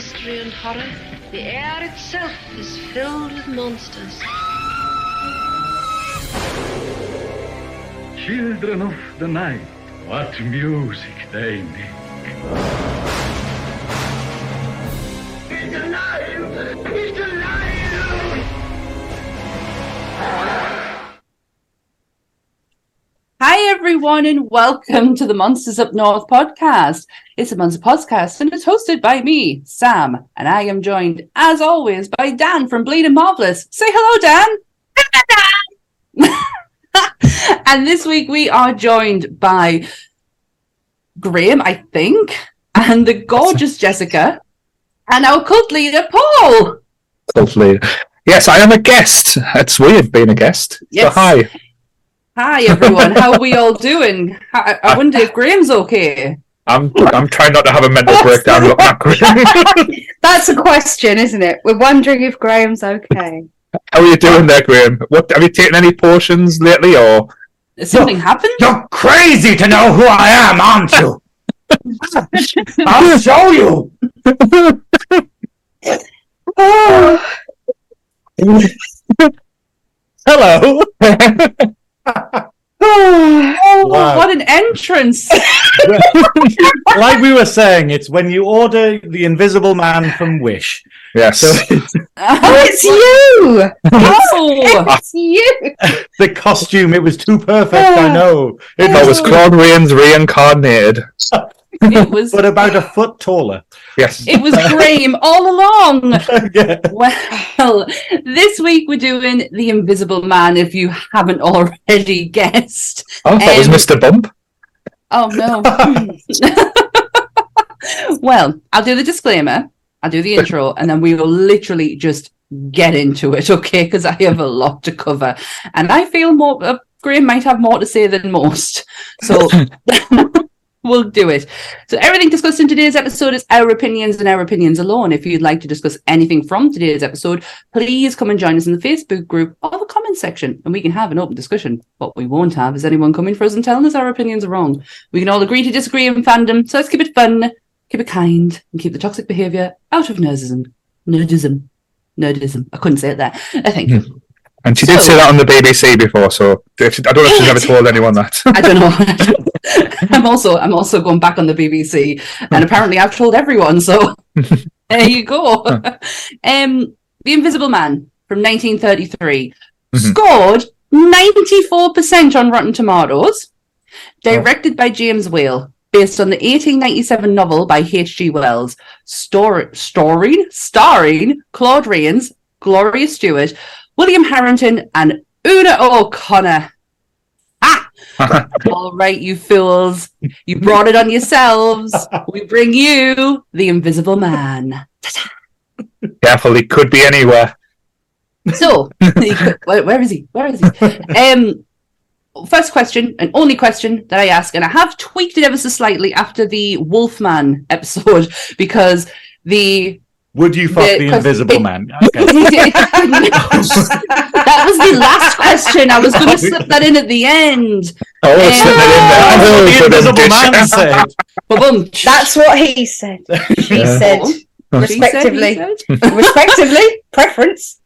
mystery and horror, the air itself is filled with monsters. Children of the night, what music they make. Everyone, and welcome to the Monsters Up North podcast. It's a Monster podcast, and it's hosted by me, Sam, and I am joined, as always, by Dan from Bleeding Marvelous. Say hello, Dan. and this week we are joined by Graham, I think, and the gorgeous Jessica, and our cult leader, Paul. Cult leader. Yes, I am a guest. It's weird being a guest. Yes. So hi. Hi, everyone. How are we all doing? I, I wonder if Graham's okay. I'm I'm trying not to have a mental breakdown looking at Graham. That's a question, isn't it? We're wondering if Graham's okay. How are you doing there, Graham? What have you taken any potions lately or Has something happened? You're crazy to know who I am, aren't you? I'll show you! Oh. Hello? Oh, Wow. what an entrance! like we were saying, it's when you order the Invisible Man from Wish. yes. So oh, it's you! oh, It's you! the costume, it was too perfect, I oh. know. It that was was, Claude Rains reincarnated. It was but about a foot taller. Yes. it was Graham all along. Yeah. Well, this week we're doing the Invisible Man. If you haven't already guessed, Oh, that was Um, Mr. Bump. oh no. well, I'll do the disclaimer. I'll do the intro, and then we will literally just get into it, okay? Because I have a lot to cover, and I feel more. Uh, Graham might have more to say than most, so we'll do it. So everything discussed in today's episode is our opinions and our opinions alone. If you'd like to discuss anything from today's episode, please come and join us in the Facebook group or the comment section, and we can have an open discussion. What we won't have is anyone coming for us and telling us our opinions are wrong. We can all agree to disagree in fandom, so let's keep it fun, keep it kind, and keep the toxic behaviour out of nerdism. Nerdism. Nerdism. I couldn't say it there. I think. Hmm. And she did say that on the BBC before, so if, I don't know if she's ever told anyone that. I don't know. I'm also I'm also going back on the BBC, and apparently I've told everyone. So there you go. Um, the Invisible Man from 1933 Mhm. scored 94 percent on Rotten Tomatoes, directed by James Whale. Based on the 1897 novel by H.G. Wells, stor- storing, starring Claude Rains, Gloria Stuart, William Harrington, and Una O'Connor. Ah! All right, you fools. You brought it on yourselves. We bring you the Invisible Man. Careful, he could be anywhere. So, could- where, where is he? Where is he? Um, first question, and only question that I ask, and I have tweaked it ever so slightly after the Wolfman episode because the Would you fuck The the, Invisible it- Man? Okay. that was the last question. I was going to slip that in at the end. Oh, it's Yeah. slipping in um, That's there. what the Invisible but Man then said. That's what he said. She Yeah. said. She said, he Respectively. said. Respectively. Preference.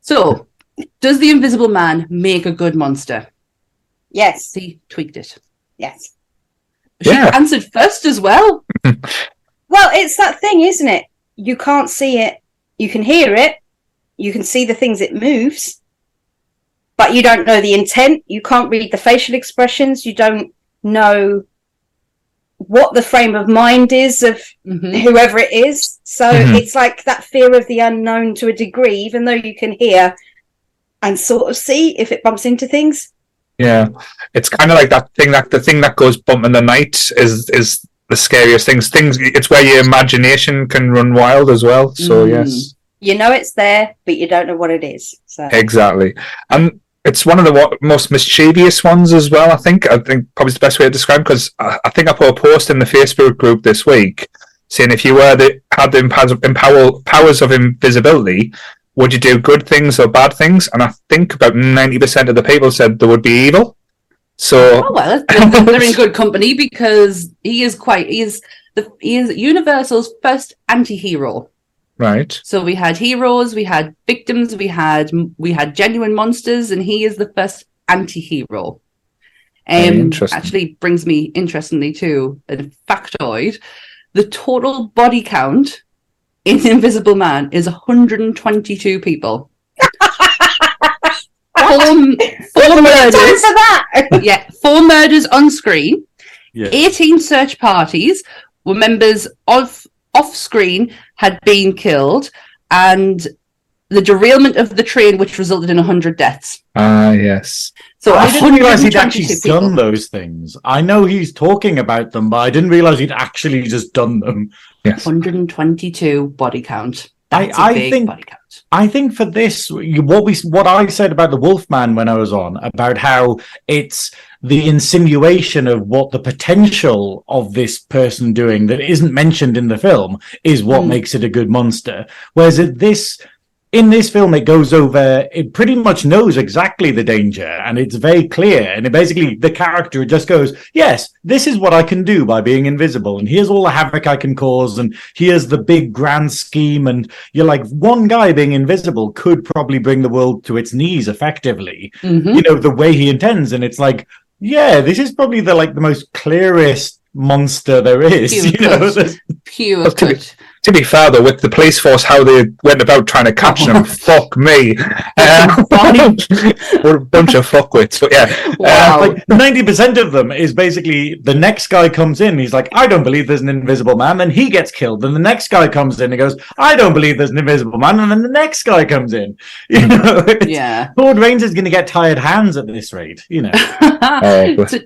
So, does the Invisible Man make a good monster? Yes. See, tweaked it. Yes. She Yeah. answered first as well. Well, it's that thing, isn't it? You can't see it. You can hear it. You can see the things it moves. But you don't know the intent. You can't read the facial expressions. You don't know what the frame of mind is of Mhm. whoever it is. So Mhm. it's like that fear of the unknown to a degree, even though you can hear and sort of see if it bumps into things. Yeah, it's kind of like that thing that the thing that goes bump in the night is is the scariest things. Things it's where your imagination can run wild as well. So Mm. yes, You know it's there, but you don't know what it is. So exactly, and it's one of the most mischievous ones as well. I think I think probably the best way to describe because I, I think I put a post in the Facebook group this week saying if you were the had the empower, powers of invisibility. Would you do good things or bad things? And I think about ninety percent of the people said there would be evil. So Oh well, they're, in good company because he is quite. He is the he is Universal's first anti-hero. Right. So we had heroes, we had victims, we had we had genuine monsters, and he is the first anti-hero. Um, actually brings me interestingly to a factoid: the total body count in Invisible Man is 122 people. Four, four Time murders, for that. yeah, four murders on screen. Yeah. 18 search parties were members of off screen had been killed and the derailment of the train which resulted in 100 deaths Ah, yes. so I didn't realize he'd actually people. done those things. I know he's talking about them, but I didn't realize he'd actually just done them. Yes. 122 body count I- that's I big think- I think for this, what we what I said about the Wolfman when I was on about how it's the insinuation of what the potential of this person doing that isn't mentioned in the film is what Mm. makes it a good monster. Whereas it, this in this film, it goes over. It pretty much knows exactly the danger, and it's very clear. And it basically, the character just goes, "Yes, this is what I can do by being invisible, and here's all the havoc I can cause, and here's the big grand scheme." And you're like, one guy being invisible could probably bring the world to its knees effectively. Mhm. You know, the way he intends, and it's like, yeah, this is probably the like the most clearest monster there is. Pure You know, pure Well, to be- cut To be fair, though, with the police force, how they went about trying to catch them, fuck me. Uh, what a bunch of fuckwits. But yeah, wow like ninety percent of them is basically the next guy comes in. He's like, I don't believe there's an invisible man. Then he gets killed. Then the next guy comes in and goes, I don't believe there's an invisible man. And then the next guy comes in. You know, yeah Claude Rains is going to get tired hands at this rate. You know, Oh, but- So-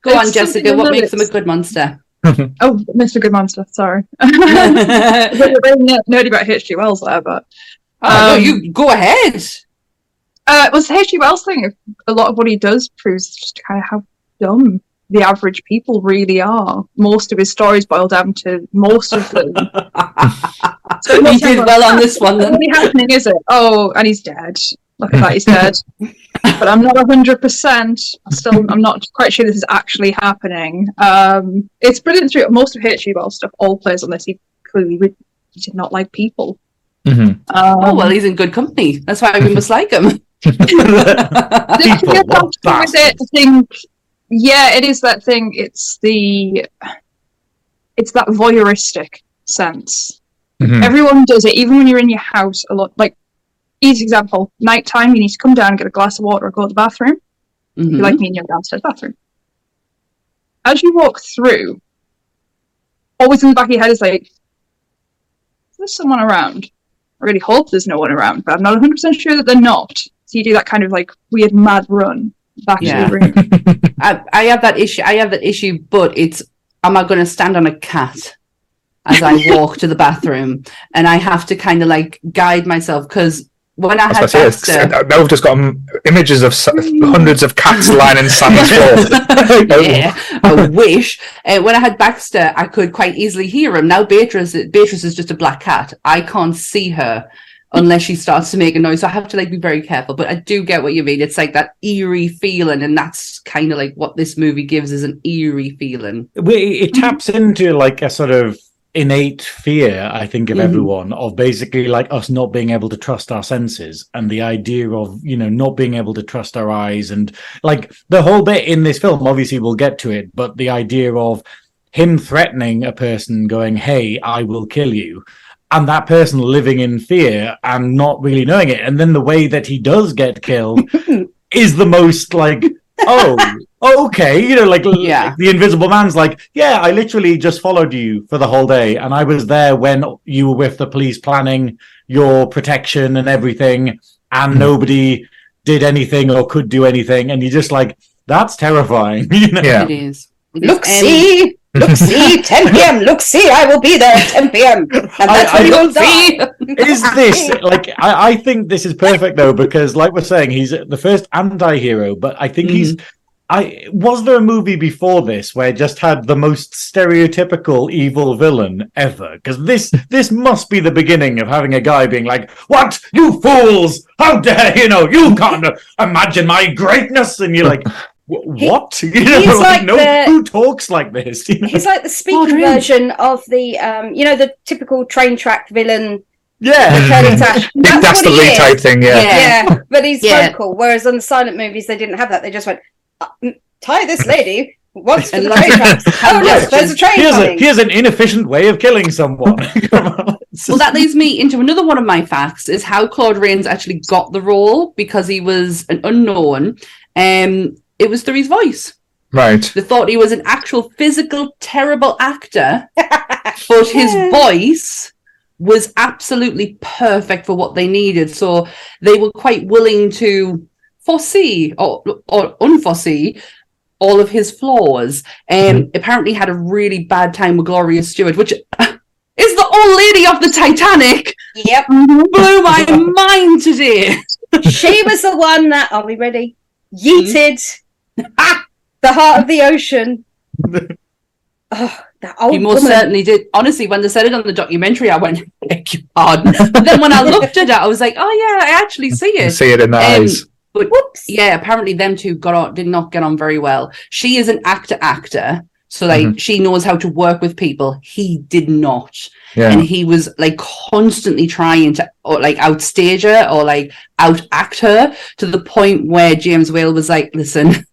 go on jessica what makes him a good monster Oh, Mr. Good Monster. Sorry. oh We're very ner- nerdy about H.G. Wells there, but no Um, you go ahead uh, was H.G. Wells thing. A lot of what he does proves just kind of how dumb the average people really are. Most of his stories boil down to most of them. So he did well on this one then really happening, is it? Oh, and he's dead. Look at that, he's dead. but I'm not hundred percent. Still, I'm not quite sure this is actually happening. Um, it's brilliant through most of H.G. Wells stuff. All plays on this. He clearly re- he did not like people. Mm-hmm. Um, oh well he's in good company that's why we must like him People, thing what with it, I think, yeah, it is that thing. It's the, it's that voyeuristic sense. Mhm. Everyone does it, even when you're in your house. A lot, like easy example: nighttime, you need to come down, and get a glass of water, or go to the bathroom. Mhm. You like me in your downstairs bathroom. As you walk through, always in the back of your head is like, "Is there someone around?" I really hope there's no one around, but I'm not 100 percent sure that they're not. So you do that kind of like weird mad run back Yeah. to the room. I, I have that issue. I have that issue, but it's am I going to stand on a cat as I walk to the bathroom, and I have to kind of like guide myself because when I That's had what I. Baxter, Now we've just got um, images of hundreds of cats lying lining Sammy's floor. yeah, I wish. Uh, when I had Baxter, I could quite easily hear him. Now Beatrice, Beatrice is just a black cat. I can't see her unless she starts to make a noise. So I have to like be very careful. But I do get what you mean. It's like that eerie feeling, and that's kind of like what this movie gives is an eerie feeling. We- it taps into like a sort of innate fear i think of Mhm. everyone of basically like us not being able to trust our senses and the idea of you know not being able to trust our eyes and like the whole bit in this film obviously we'll get to it but the idea of him threatening a person going hey i will kill you and that person living in fear and not really knowing it and then the way that he does get killed is the most like oh okay you know like Yeah. the invisible man's like yeah i literally just followed you for the whole day and i was there when you were with the police planning your protection and everything and Hmm. nobody did anything or could do anything and you're just like that's terrifying you know Yeah. It is. It is. Look, see, look, see, 10 p.m. Look, see, I will be there at 10 p.m. And that's I- when I you will look, see. Is this like I, I think this is perfect though because like we're saying he's the first anti-hero but i think he's i was there a movie before this where it just had the most stereotypical evil villain ever because this this must be the beginning of having a guy being like what you fools how dare you know you can't imagine my greatness and you're like Wh- He- what? You know, he's like no, the- who talks like this? You know? He's like the speaker version of the, um, you know, the typical train track villain. Yeah. Curly tash. Dick That's the Dastardly he is. type thing, yeah. Yeah. Yeah, but he's Yeah. vocal. Whereas on the silent movies, they didn't have that. They just went, uh, mm, "Tie this lady once for the train tracks." Oh Yeah. look, there's a train Here's, a, coming. here's an inefficient way of killing someone. Come Well, that leads me into another one of my facts: is how Claude Rains actually got the role because he was an unknown. Um, it was through his voice. Right. They thought he was an actual physical terrible actor, but his voice was absolutely perfect for what they needed. So they were quite willing to foresee or, or unforesee all of his flaws. And mm-hmm. apparently had a really bad time with Gloria Stuart, which is the old lady of the Titanic. Yep, Blew my mind today. she was the one that. Are we ready? Hmm? Yeeted the heart of the ocean. Oh, that old He most woman. certainly did. Honestly, when they said it on the documentary, I went, beg your pardon. But then when I looked at it, I was like, oh yeah, I actually see You it. see it in the Um, eyes. But Whoops. yeah, apparently them two got on, did not get on very well. She is an actor actor, so like Mhm. she knows how to work with people. He did not, Yeah. and he was like constantly trying to or like outstage her or like out act her to the point where James Whale was like, "Listen."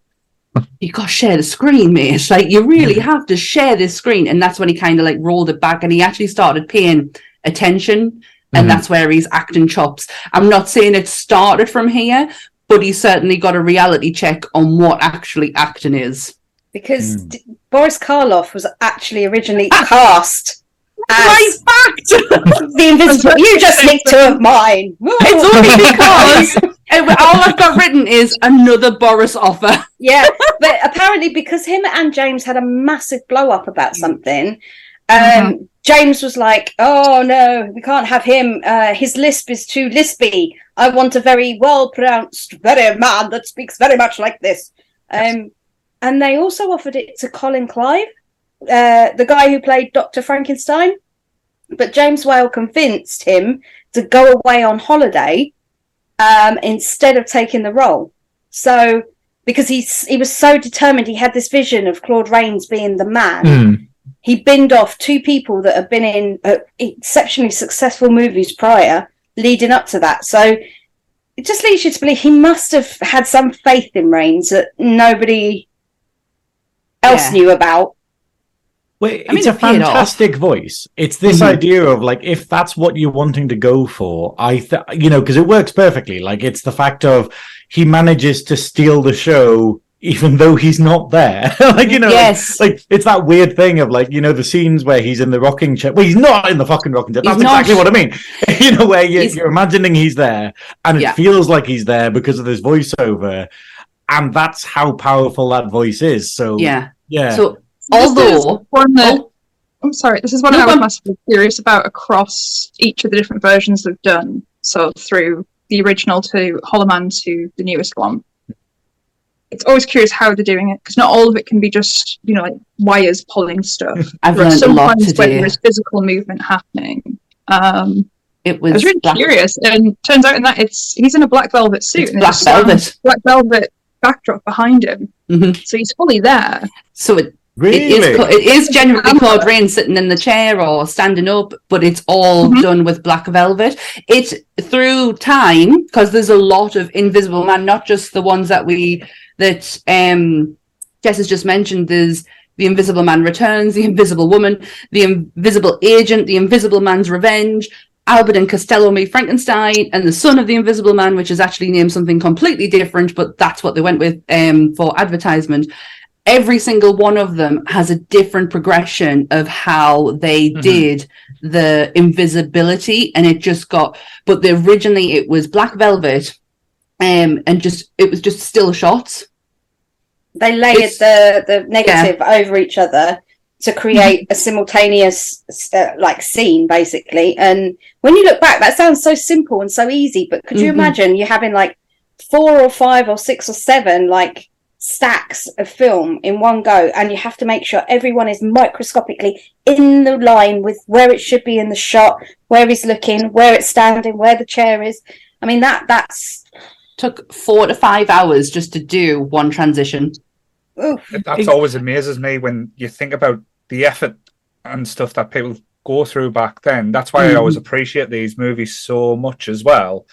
You gotta share the screen, mate. Like you really have to share this screen, and that's when he kind of like rolled it back, and he actually started paying attention, and Mhm. that's where he's acting chops. I'm not saying it started from here, but he certainly got a reality check on what actually acting is. Because Hmm. d- Boris Karloff was actually originally cast My as fact! the invisible. You just nicked two of mine. it's only because it- all I've got written is another Boris offer. Yeah, but apparently because him and James had a massive blow up about something, um, Mm-hmm. James was like, "Oh no, we can't have him. Uh, his lisp is too lispy. I want a very well pronounced, very man that speaks very much like this." Um, and they also offered it to Colin Clive, uh, the guy who played Doctor Frankenstein, but James Whale convinced him to go away on holiday um, instead of taking the role. So because he's he was so determined, he had this vision of Claude Rains being the man. Mm. He binned off two people that have been in uh, exceptionally successful movies prior, leading up to that. So it just leads you to believe he must have had some faith in Rains that nobody else Yeah. knew about. Well, I mean, it's a it fantastic voice. It's this Mhm. idea of like, if that's what you're wanting to go for, I, th- you know, because it works perfectly. Like, it's the fact of he manages to steal the show even though he's not there. like, you know, like- Yes. like, it's that weird thing of like, you know, the scenes where he's in the rocking chair. Well, he's not in the fucking rocking chair. He's That's not. exactly what I mean. you know, where you, He's- you're imagining he's there and it Yeah. feels like he's there because of this voiceover. And that's how powerful that voice is. So, Yeah. yeah. So although one that oh, I'm sorry, this is one No, I was massively curious about across each of the different versions they've done. So through the original to Hollow Man to the newest one. It's always curious how they're doing it because not all of it can be just you know like wires pulling stuff. I've learned a lot sometimes when today. there is physical movement happening. Um, It I was was really black, curious, and turns out in that it's he's in a black velvet suit and black there's velvet. black velvet backdrop behind him, Mhm. so he's fully there. So it really? It is, it is generally Um, Claude Rains sitting in the chair or standing up, but it's all Mhm. done with black velvet. It's through time because there's a lot of Invisible Man, not just the ones that we that um Jess has just mentioned. There's the Invisible Man Returns, the Invisible Woman, the Invisible Agent, the Invisible Man's Revenge. Abbott and Costello meet Frankenstein and the son of the Invisible Man, which is actually named something completely different, but that's what they went with um, for advertisement every single one of them has a different progression of how they Mhm. did the invisibility and it just got but the originally it was black velvet um and just it was just still shots They layered It's- the the negative over each other to create a simultaneous uh, like scene basically and when you look back that sounds so simple and so easy but could you Mhm. imagine you having like four or five or six or seven like stacks of film in one go and you have to make sure everyone is microscopically in the line with where it should be in the shot where he's looking where it's standing where the chair is i mean that that's took four to five hours just to do one transition That's always amazes me when you think about the effort and stuff that people go through back then. That's why I Mhm. always appreciate these movies so much as well,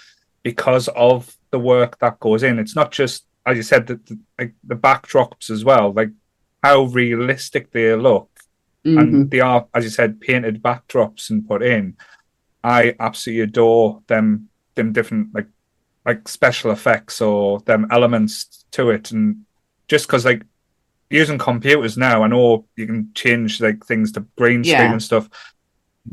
because of the work that goes in. It's not just, as you said, the, the, like the backdrops as well, like how realistic they look, Mhm. and they are, as you said, painted backdrops and put in. I absolutely adore them, them different like like special effects or them elements to it, and just because like using computers now, I know you can change like things to green screen Yeah. and stuff,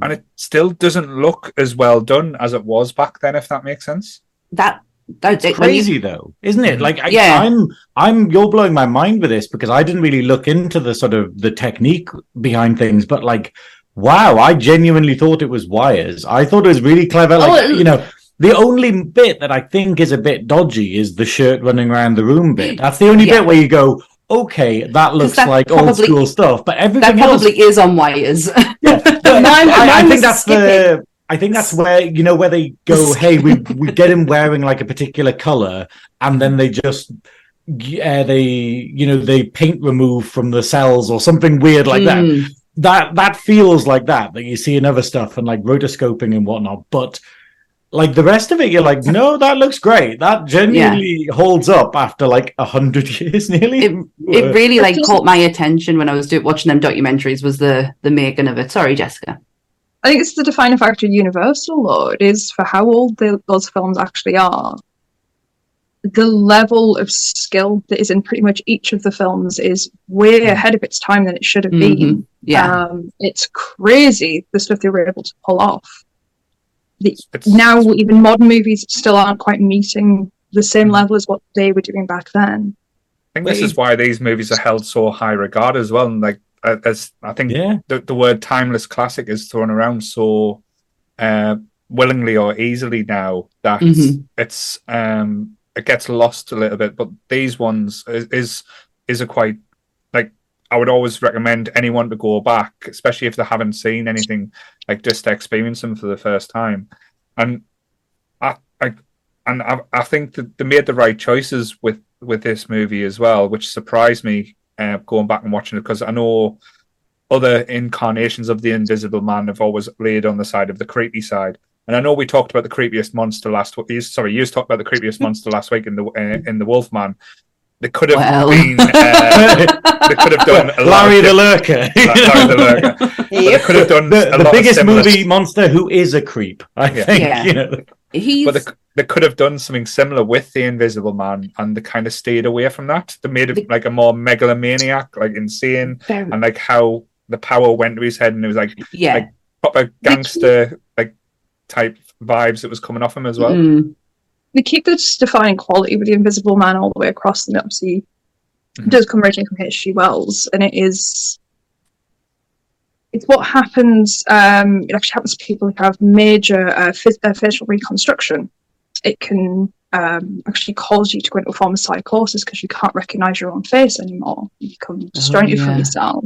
and it still doesn't look as well done as it was back then. If that makes sense. That that's It's. When you- crazy though, isn't it? Mm-hmm. Like, I, Yeah. I'm, I'm, you're blowing my mind with this because I didn't really look into the sort of the technique behind things, but like, wow, I genuinely thought it was wires. I thought it was really clever. Oh, like, Oh, you know, the only bit that I think is a bit dodgy is the shirt running around the room bit. That's the only Yeah. bit where you go, okay, that looks that like old probably- school stuff, but everything that else probably is on wires. yeah, I, I think that's the. I think that's where you know where they go. Hey, we we get him wearing like a particular color, and then they just uh, they you know they paint remove from the cells or something weird like that. Mm. That that feels like that that you see in other stuff and like rotoscoping and whatnot. But like the rest of it, you're like, no, that looks great. That genuinely holds up after like a hundred years nearly. It it really like caught my attention when I was do- watching them documentaries. Was the the making of it? Sorry, Jessica. I think it's the defining factor of Universal, though. It is for how old the, those films actually are. The level of skill that is in pretty much each of the films is way ahead of its time than it should have been. Mhm. Yeah. Um, it's crazy the stuff they were able to pull off. The, now, even modern movies still aren't quite meeting the same level as what they were doing back then. I think this is why these movies are held so high regard as well. And like, as I think yeah, the, the word timeless classic is thrown around so uh, willingly or easily now that Mhm. it's um, it gets lost a little bit. But these ones is is, is a quite like I would always recommend anyone to go back, especially if they haven't seen anything like just to experience them for the first time. And I, I and I, I think that they made the right choices with with this movie as well, which surprised me uh, going back and watching it because I know other incarnations of the Invisible Man have always laid on the side of the creepy side. And I know we talked about the creepiest monster last week. Sorry, you talked about the creepiest monster last week in the uh, in the Wolfman. They could have Well. been. Uh, they could have done a Larry the Lurker. Larry the Lurker. But they could have done the, a the lot biggest of movie monster who is a creep. I Yeah. think. Yeah. You know. He's But they, they could have done something similar with the Invisible Man, and they kind of stayed away from that. They made it like a more megalomaniac, like insane, very, and like how the power went to his head, and it was like yeah. like- proper gangster like type vibes that was coming off him as well. Mm. They keep this defining quality with the Invisible Man all the way across, and obviously Mhm. does come originally from H.G. Wells, and it is. It's what happens. Um, it actually happens to people who have major uh, phys- uh, facial reconstruction. It can um, actually cause you to go into a form of psychosis because you can't recognize your own face anymore. You become disjointed yeah. from yourself,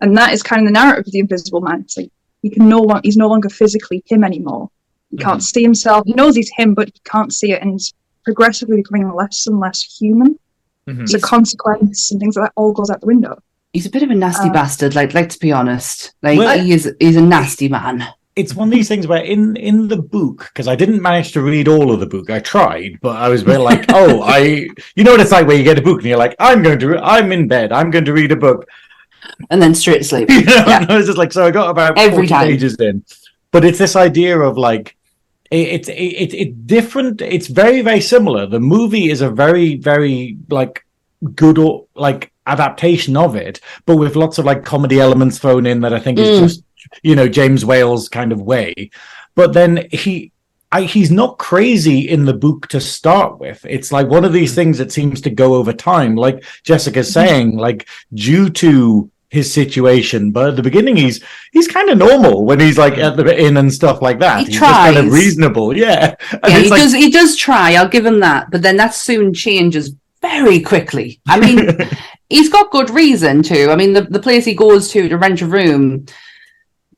and that is kind of the narrative of the Invisible Man. It's like he can no longer, he's no longer physically him anymore. He can't see himself. He knows he's him, but he can't see it, and he's progressively becoming less and less human. Mhm. So consequence and things like that all goes out the window. He's a bit of a nasty Uh, bastard. Like, let's be honest. Like, Well- he is. He's a nasty man. it's one of these things where in in the book because I didn't manage to read all of the book. I tried, but I was very like, oh, I you know what it's like where you get a book and you're like, I'm going to I'm in bed, I'm going to read a book. And then straight to sleep. You know, Yeah. and I was just like, so I got about Every 40 time. pages in, but it's this idea of like. it- It's it, it, it's different. It's very very similar. The movie is a very very like good or like adaptation of it, but with lots of like comedy elements thrown in that I think is Mm. just you know James Whale's kind of way. But then he. I, he's not crazy in the book to start with. It's like one of these things that seems to go over time, like Jessica's saying, like due to his situation. But at the beginning, he's he's kind of normal when he's like at the inn and stuff like that. He he's just kind of tries. reasonable, yeah. And Yeah, he like, does. He does try. I'll give him that. But then that soon changes very quickly. I mean, he's got good reason to. I mean, the, the place he goes to to rent a room,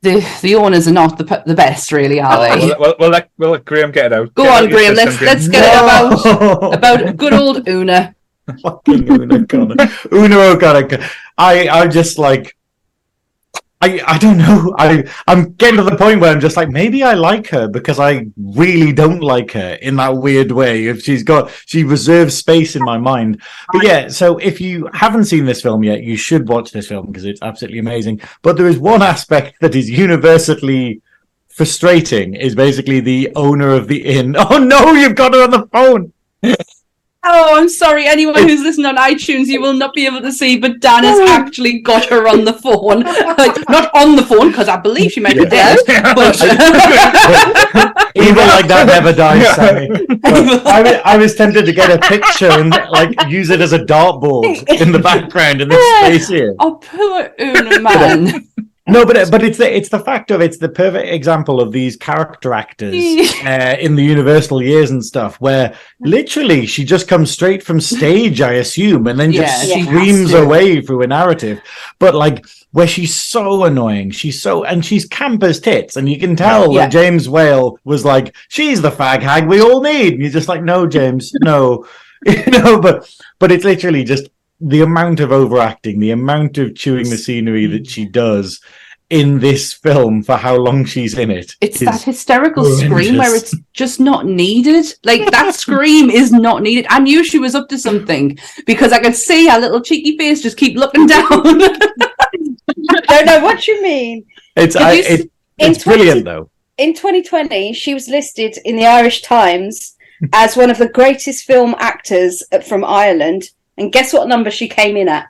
the the owners are not the the best, really, are they? Well, well, well, let, well, let Graham get it out. Go Get on, Graham. Let's let's get it about about good old Una. Fucking Una O'Connor. Una O'Connor. I, I'm just like, I, I don't know. I, I'm getting to the point where I'm just like, maybe I like her because I really don't like her in that weird way. If she's got, she reserves space in my mind. But yeah, so if you haven't seen this film yet, you should watch this film because it's absolutely amazing. But there is one aspect that is universally frustrating is basically the owner of the inn. Oh no, you've got her on the phone. Oh, I'm sorry. Anyone who's listening on iTunes, you will not be able to see, but Dan has actually got her on the phone. Like, not on the phone, because I believe she might be dead. But Evil like that never dies, Sammy. I, I was tempted to get a picture and like use it as a dartboard in the background in this space here. oh, poor Una, man. No, but but it's the it's the fact of it's the perfect example of these character actors uh, in the Universal years and stuff, where literally she just comes straight from stage, I assume, and then just Yeah, screams away through a narrative. But like where she's so annoying, she's so and she's camp as tits, and you can tell Yeah. that James Whale was like, "She's the fag hag we all need," and you're just like, "No, James, no," you know. But but it's literally just the amount of overacting, the amount of chewing the scenery that she does in this film for how long she's in it. It's is that hysterical scream where it's just not needed. Like that scream is not needed. I knew she was up to something because I could see her little cheeky face just keep looking down. I don't know what you mean. It's I, you it, in it's brilliant though. In 2020, she was listed in the Irish Times as one of the greatest film actors from Ireland. And guess what number she came in at?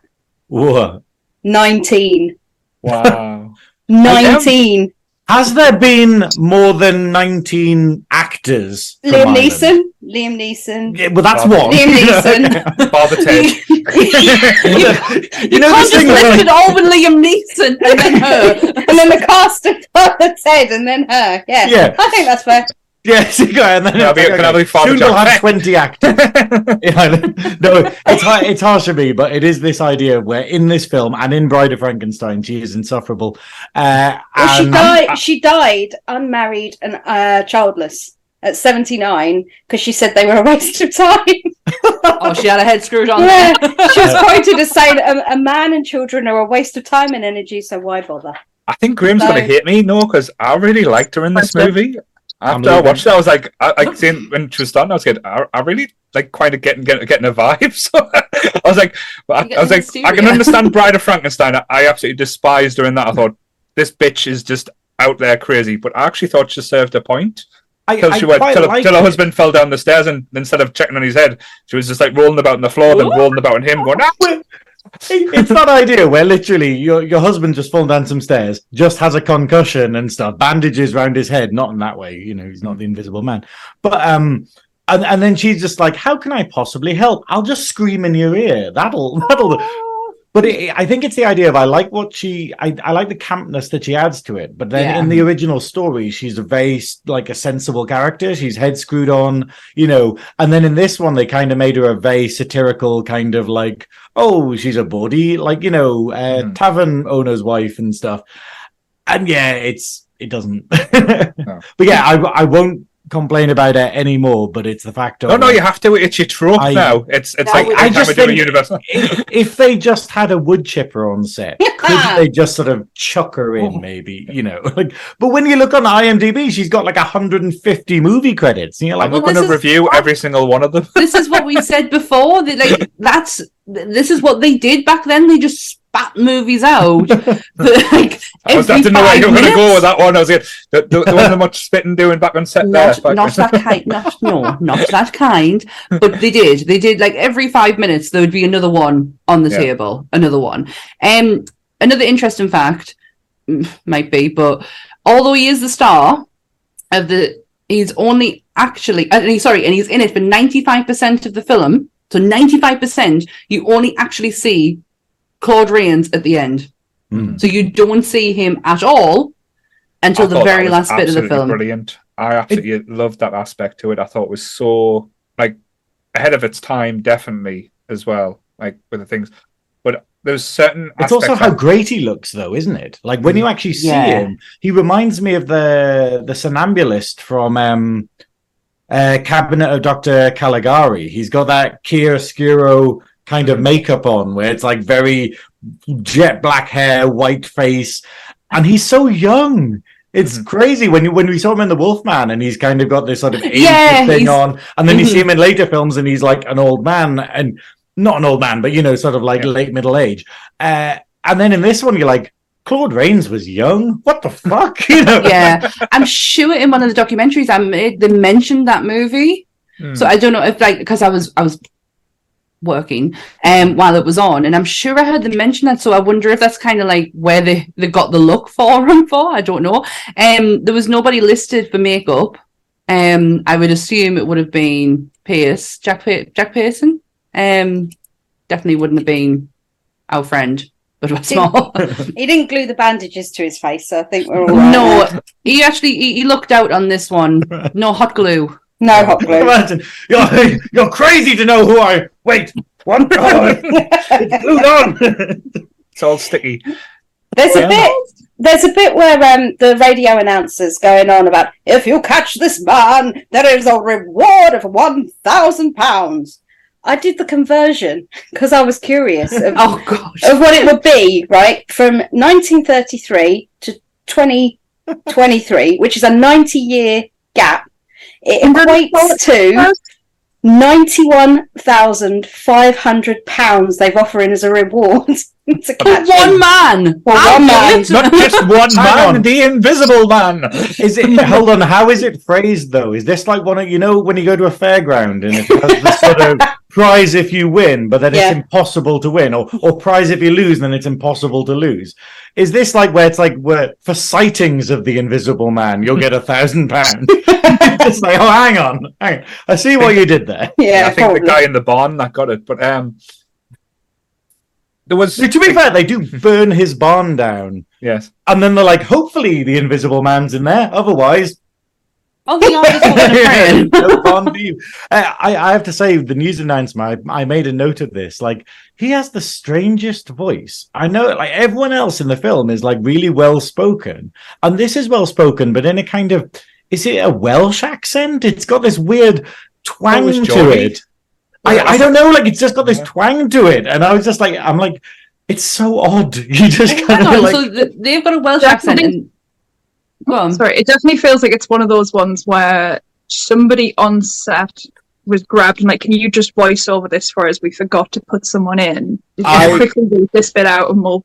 Whoa. 19. Wow. 19. Has there been more than 19 actors? Liam Ireland? Neeson. Liam Neeson. Yeah, well, that's one, Liam. Neeson. Father Ted. you you know can't just thing where, list like, it all with Liam Neeson and then her. and then the cast of Father Ted and then her. Yeah. Yeah. I think that's fair. Yes, you go, and then Can I it's be- like, can I okay, be Father soon John? we'll have twenty actors. yeah, I no, it's har- it's harsh for me, but it is this idea where in this film and in Bride of Frankenstein, she is insufferable. Uh, Well, she and- died. She died unmarried and uh, childless at 79 because she said they were a waste of time. Oh, she had her head screwed on. Yeah, there. she was quoted as saying a, a man and children are a waste of time and energy, so why bother? I think Graham's No. gonna hate me, no, because I really liked her in this movie. After I watched it, I was like, I, like seeing when she was starting, I was getting, I, I really like kind of getting getting, getting a vibe. So I was like, I, I was like, the I can understand Bride of Frankenstein. I, I absolutely despised her in that. I thought this bitch is just out there crazy, but I actually thought she served a point. I, Till she went, till, like till her husband fell down the stairs, and instead of checking on his head, she was just like rolling about on the floor, then rolling about on him, going, ah! It's that idea where literally your your husband just fallen down some stairs, just has a concussion and stuff, bandages around his head, not in that way, you know, he's not the invisible man. But um and, and then she's just like, How can I possibly help? I'll just scream in your ear. That'll that'll but it, I think it's the idea of I like what she I, I like the campness that she adds to it, but then Yeah. in the original story, she's a very like a sensible character. She's head screwed on, you know, and then in this one they kind of made her a very satirical kind of like, oh, she's a body, like you know, uh, Mhm. tavern owner's wife and stuff. And yeah, it's it doesn't. But yeah, I I won't complain about it anymore. But it's the fact of No, no, you have to. It's your trope I- now. It's it's No, like I every time just we do a think- universal. if, if they just had a wood chipper on set, could they just sort of chuck her in, oh. maybe? You know, like. But when you look on IMDb, she's got like 150 movie credits, and you're like, I'm well, going to this is- review every single one of them. this is what we said before. That like that's this is what they did back then. They just spat movies out. But, like I, was, I didn't know where you were going to go with that one. I was like, the, the, the one that much spitting doing back on set Not, there. not that kind. Not no, not that kind. But they did. They did like every five minutes there would be another one on the Yeah. table. Another one. Um, another interesting fact mm, might be, but although he is the star of the, he's only actually. Uh, sorry, and he's in it for ninety five percent of the film. So ninety five percent, you only actually see Claude Rains at the end. Hmm. So you don't see him at all until I the thought that very was last bit of the film. Brilliant. I absolutely loved that aspect to it. I thought it was so like ahead of its time, definitely as well. Like with the things, but there's certain. It's also how that- great he looks, though, isn't it? Like when you actually see Yeah. him, he reminds me of the the somnambulist from um, uh, Cabinet of Doctor Caligari. He's got that chiaroscuro kind of makeup on, where it's like very jet black hair, white face, and he's so young. It's Mm-hmm. crazy when you when we saw him in the Wolfman, and he's kind of got this sort of Yeah, thing on, and then you Mhm. see him in later films, and he's like an old man, and not an old man, but you know, sort of like Yeah. late middle age. Uh, and then in this one, you're like, Claude Rains was young. What the fuck? You know? yeah, I'm sure in one of the documentaries I made, they mentioned that movie. Hmm. So I don't know if like because I was I was working um while it was on, and I'm sure I heard them mention that. So I wonder if that's kind of like where they they got the look for him for. I don't know. Um, there was nobody listed for makeup. Um, I would assume it would have been Pierce, Jack Jack Pearson. Um, definitely wouldn't have been our friend, but what's more. He didn't glue the bandages to his face, so I think we're all right. No, he actually he, he looked out on this one. No hot glue. No hot glue. Imagine you're you're crazy to know who I. Wait, what? Oh, it's glued on. It's all sticky. There's a bit. There's a bit where um, the radio announcer's going on about if you catch this man, there is a reward of one thousand pounds. I did the conversion because I was curious of, Oh gosh. of what it would be, right, from 1933 to 2023, which is a 90 year gap. It equates to £91,500 they've offering as a reward to catch one him. man. For I'll one man. it. Not just one man, on. the invisible man. Is it? Hold on. How is it phrased though? Is this like one of you know when you go to a fairground and it has the sort of prize if you win, but then Yeah. it's impossible to win, or or prize if you lose, and then it's impossible to lose. Is this like where it's like where for sightings of the Invisible Man you'll get a thousand pounds? It's like oh, hang on, hang on. I see what you did there. Yeah, I think probably. the guy in the barn that got it, but um, there was To be fair, they do burn his barn down, yes. and then they're like, hopefully the Invisible Man's in there. Otherwise, Oh, the artist wasn't a friend. no barn view. Uh, I, I have to say, the news announcement, I, I made a note of this. Like, he has the strangest voice. I know, like, everyone else in the film is like really well spoken, and this is well spoken, but in a kind of is it a Welsh accent? It's got this weird twang was to Geordie. it. I, I don't know, like, it's just got this Yeah. twang to it, and I was just like, I'm like, it's so odd. You just Hang kind of like. so they've got a Welsh Yeah, accent. I think- And... Go on. Sorry, it definitely feels like it's one of those ones where somebody on set was grabbed and like, can you just voice over this for us? We forgot to put someone in. Just I- quickly read this bit out and we'll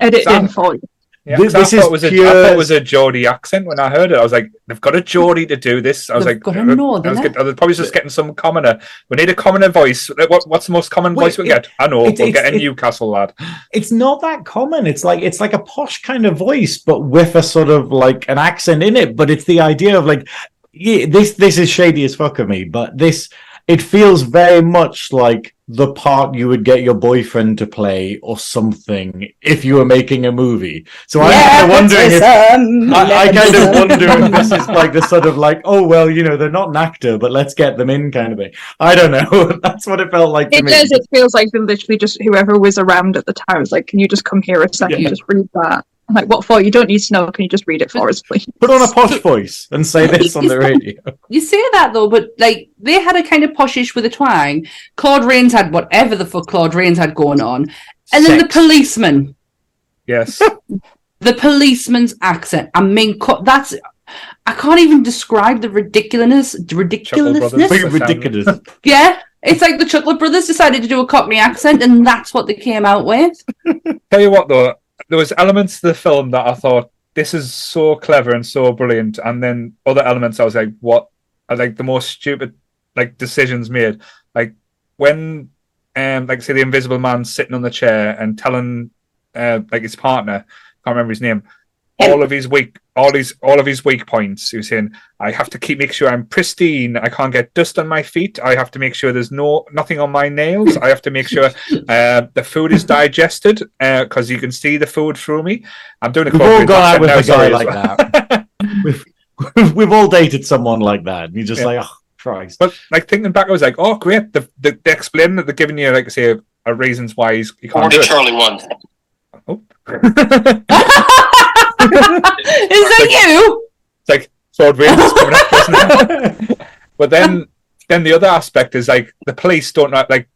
edit it in for you. Yeah, This- 'cause I this thought is it was a, I pure- thought it was a Geordie accent when I heard it. I was like, they've got a Geordie to do this. I was They've like, got a uh, northerner. I was, get, I was probably just getting some commoner. We need a commoner voice. What, what's the most common Wait, voice we it- get? I know. it's- we'll it's- get a Newcastle lad. it's not that common. It's like it's like a posh kind of voice, but with a sort of like an accent in it. But it's the idea of like, yeah, this this is shady as fuck of me, but this it feels very much like the part you would get your boyfriend to play or something if you were making a movie. So I'm kind of wondering if. Nepotism, I, I kind of nepotism. wonder if this is like the sort of like, oh well, you know, they're not an actor, but let's get them in kind of thing. I don't know. That's what it felt like to It me. does. It feels like they literally just whoever was around at the time was like, "Can you just come here a second Yeah. just read that?" I'm like, "What for? You don't need to know. Can you just read it for us, please?" Put on a posh voice and say this on the radio. You say that though, but like they had a kind of poshish with a twang. Claude Rains had whatever the fuck Claude Rains had going on, and then the policeman, Yes. the policeman's accent. I mean, co- that's I can't even describe the ridiculousness, ridiculousness. Brothers. ridiculous. Yeah, it's like the Chuckle Brothers decided to do a Cockney accent, and that's what they came out with. Tell you what, though, there was elements to the film that I thought this is so clever and so brilliant, and then other elements I was like, what? I like the most stupid like decisions made, like when, um, like say the Invisible Man sitting on the chair and telling, uh, like his partner, can't remember his name, Him. all of his weak, all his, all of his weak points. He was saying, I have to keep make sure I'm pristine. I can't get dust on my feet. I have to make sure there's no nothing on my nails. I have to make sure uh, the food is digested because you can see the food through me. I'm doing a We've all gone out with a guy like well. that. We've, we've all dated someone like that. And you're just Yeah. like, oh, Christ. But like thinking back, I was like, oh great. The the they explain that they're giving you like say a reasons why he's, he can't Only do it. Charlie one. Is that you? it's like Claude Rains is coming up, isn't it? But then then the other aspect is like the police don't know like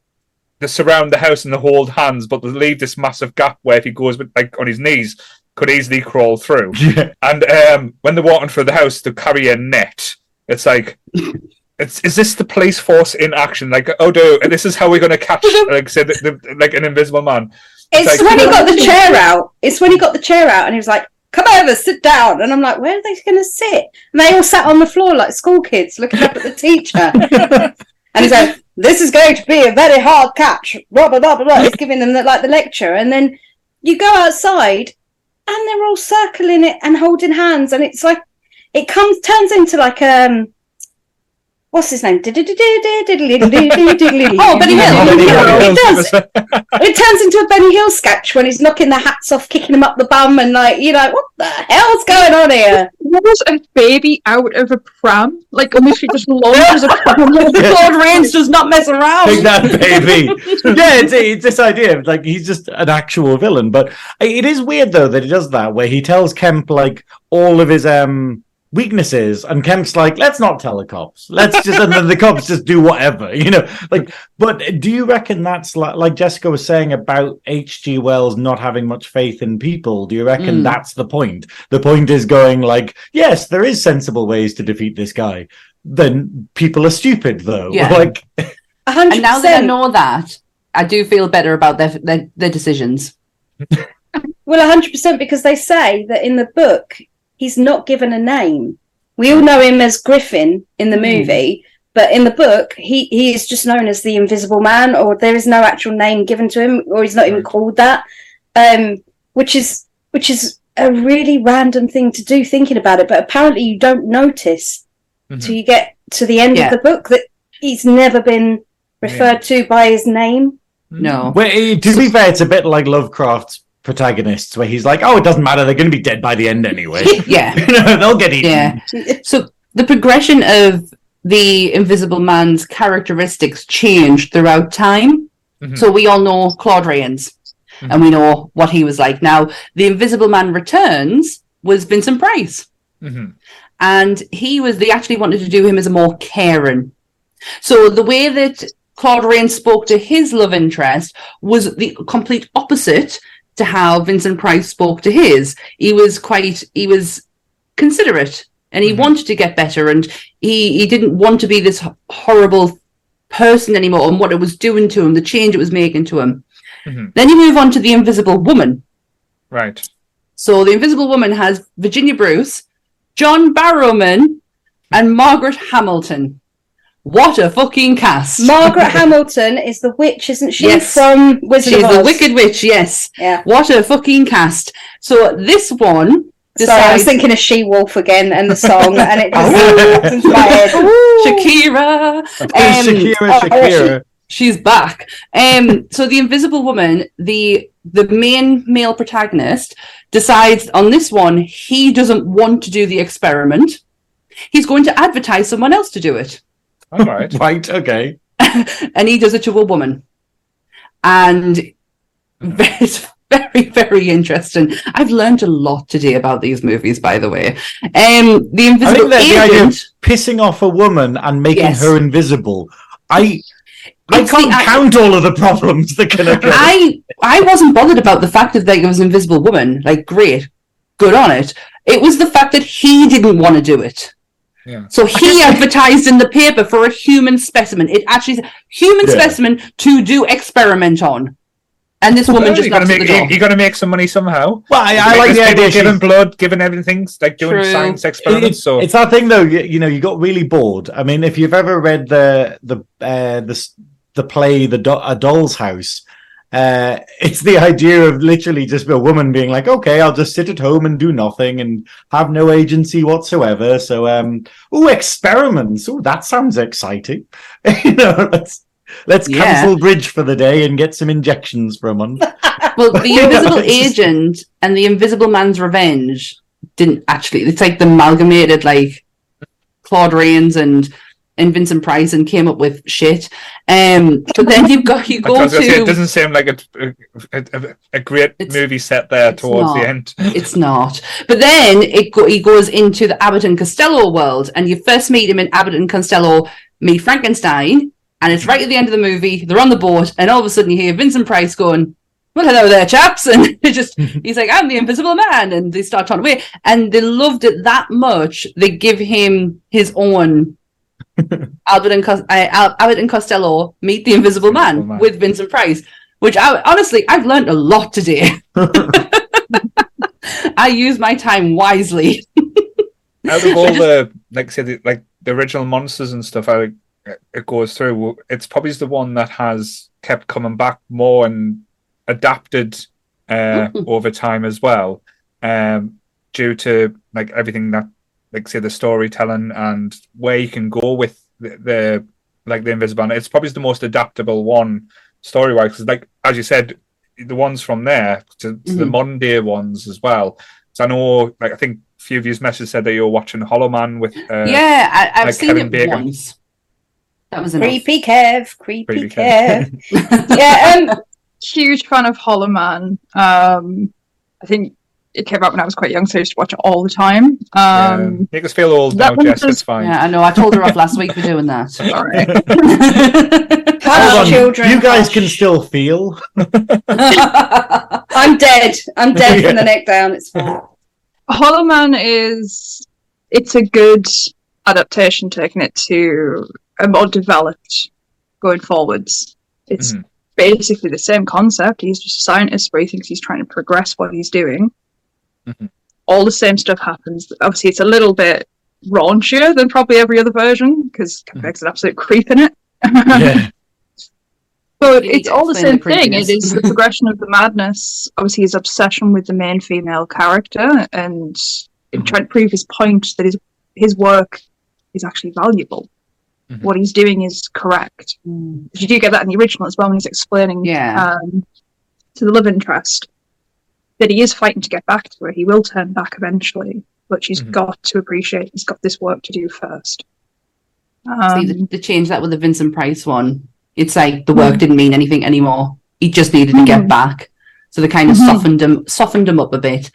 they surround the house and they hold hands, but they leave this massive gap where if he goes with, like on his knees, could easily crawl through. Yeah. And um, when they're walking through the house, they carry a net. It's like, it's, is this the police force in action? Like, oh, do this is how we're going to catch, like, say, the, the, like an invisible man. It's like- when he got the chair out. It's when he got the chair out and he was like, come over, sit down. And I'm like, where are they going to sit? And they all sat on the floor like school kids looking up at the teacher. and he's like, this is going to be a very hard catch. Blah, blah, blah, blah, blah. He's giving them the, like the lecture. And then you go outside and they're all circling it and holding hands. And it's like, it comes, turns into like, um, what's his name? Oh, Benny Hill. Benny It does. It turns into a Benny Hill sketch when he's knocking the hats off, kicking him up the bum, and like you're like, what the hell's going on here? Was a baby out of a pram? Like literally just launches a pram. Claude Rains does not mess around. Take that, baby. yeah, it's, it's this idea of like he's just an actual villain. But it is weird though that he does that, where he tells Kemp like all of his um weaknesses, and Kemp's like, "Let's not tell the cops. Let's just," and then the cops just do whatever, you know. Like, but do you reckon that's like, like Jessica was saying about H.G. Wells not having much faith in people? Do you reckon Mm. that's the point? The point is going like, yes, there is sensible ways to defeat this guy. Then people are stupid, though. Yeah. Like, A hundred And now that I know that, I do feel better about their their, their decisions. Well, a hundred percent because they say that in the book he's not given a name. We all know him as Griffin in the movie, but in the book he he is just known as the Invisible Man, or there is no actual name given to him, or he's not even called that. Um, which is which is a really random thing to do thinking about it, but apparently you don't notice Mhm. till you get to the end Yeah. of the book that he's never been referred to by his name. No. Well, eh, to be fair, it's a bit like Lovecraft's protagonists, where he's like, "Oh, it doesn't matter; they're going to be dead by the end anyway. yeah. You know, They'll get eaten." Yeah. So the progression of the Invisible Man's characteristics changed throughout time. Mhm. So we all know Claude Rains, Mhm. and we know what he was like. Now, the Invisible Man Returns was Vincent Price, Mhm. and he was. They actually wanted to do him as a more caring. So the way that Claude Rains spoke to his love interest was the complete opposite to how Vincent Price spoke to his. He was quite. He was considerate and he Mhm. wanted to get better and he, he didn't want to be this horrible person anymore and what it was doing to him, the change it was making to him. Mhm. Then you move on to the Invisible Woman. Right. So the Invisible Woman has Virginia Bruce, John Barrymore, and Margaret Hamilton. What a fucking cast! Margaret Hamilton is the witch, isn't she? Yes. From Wizard She's of the Wicked Witch, yes. Yeah. What a fucking cast. So this one Sorry, I was thinking of She Wolf again and the song, and it just popped into my head. Shakira. Um, Shakira, oh, Shakira. she's back. Um, so the Invisible Woman, the the main male protagonist, decides on this one he doesn't want to do the experiment. He's going to advertise someone else to do it, All right. Right. Okay. and he does it to a woman, and it's very very interesting. I've learned a lot today about these movies, by the way. Um, the I Invisible think that the idea of Agent. pissing off a woman and making Yes. her invisible. I I It's can't act- count all of the problems that can occur. I I wasn't bothered about the fact that like, it was an invisible woman. Like, great, good on it. It was the fact that he didn't want to do it. Yeah. So he advertised in the paper for a human specimen. It actually said human Yeah. specimen to do experiment on, and this woman Well, just got to make you, you got to make some money somehow. well, I, I like the people idea. giving blood, giving everything, like doing True. science experiments. It's, so it's that thing though. You, you know, you got really bored. I mean, if you've ever read the the uh, the the play, the Do- a Doll's House, uh, it's the idea of literally just a woman being like, "Okay, I'll just sit at home and do nothing and have no agency whatsoever." So, um, oh, experiments. Oh, that sounds exciting. you know, let's let's Yeah. cancel bridge for the day and get some injections for a month. Well, the Invisible Agent and the Invisible Man's Revenge didn't actually. It's like the amalgamated like Claude Rains and and Vincent Price and came up with shit. Um, but then you've got you go say, it doesn't seem like a a, a, a great movie set there towards not. the end. It's not. But then it go, he goes into the Abbott and Costello world, and you first meet him in Abbott and Costello Meet Frankenstein, And it's right at the end of the movie. They're on the boat, and all of a sudden you hear Vincent Price going, "Well, hello there, chaps," and it just he's like, "I'm the Invisible Man," and they start talking away. And they loved it that much they give him his own Abbott and Al- Abbott and Costello meet the Invisible Man, Man. with Vincent Price. Which I honestly, I've learned a lot today. I use my time wisely. out of all the like say the, like the original monsters and stuff I it, it goes through it's probably the one that has kept coming back more and adapted uh Mm. over time as well um due to like everything that like say the storytelling and where you can go with the, the like the invisible Man. it's probably the most adaptable one story wise because like as you said the ones from there to, to the Mhm. modern day ones as well so I know, like I think a few of you messages said that you were watching Hollow Man with uh, yeah, I, I've like seen Kevin it Bacon. once. That was enough. Creepy Kev, creepy, Creepy Kev. Kev. yeah, um, Huge fan of Hollow Man. Um, I think it came out when I was quite young, so I used to watch it all the time. yeah. Um, make us feel old that now, Jess. does- It's fine. Yeah, I know. I told her off last week for doing that. sorry. Hold on, children. you guys can still feel. I'm dead. I'm dead from the neck down. It's fine. Hollow Man is it's a good adaptation, taking it to a more developed going forwards. It's Mhm. basically the same concept. He's just a scientist where he thinks he's trying to progress what he's doing. Mhm. All the same stuff happens. Obviously, it's a little bit raunchier than probably every other version because Mhm. Beck's an absolute creep in it. Yeah. But You it's all the same the thing. It is the progression of the madness. Obviously, his obsession with the main female character and in Mhm. trying to prove his point that his his work is actually valuable. Mhm. What he's doing is correct. Mm. You do get that in the original as well when he's explaining Yeah. um, to the love interest that he is fighting to get back to her. He will turn back eventually, but she's Mhm. got to appreciate he's got this work to do first. See, Um, they, they changed that with the Vincent Price one. It's like the work didn't mean anything anymore. He just needed to get Mhm. back. So they kind of Mhm. softened him, softened him up a bit.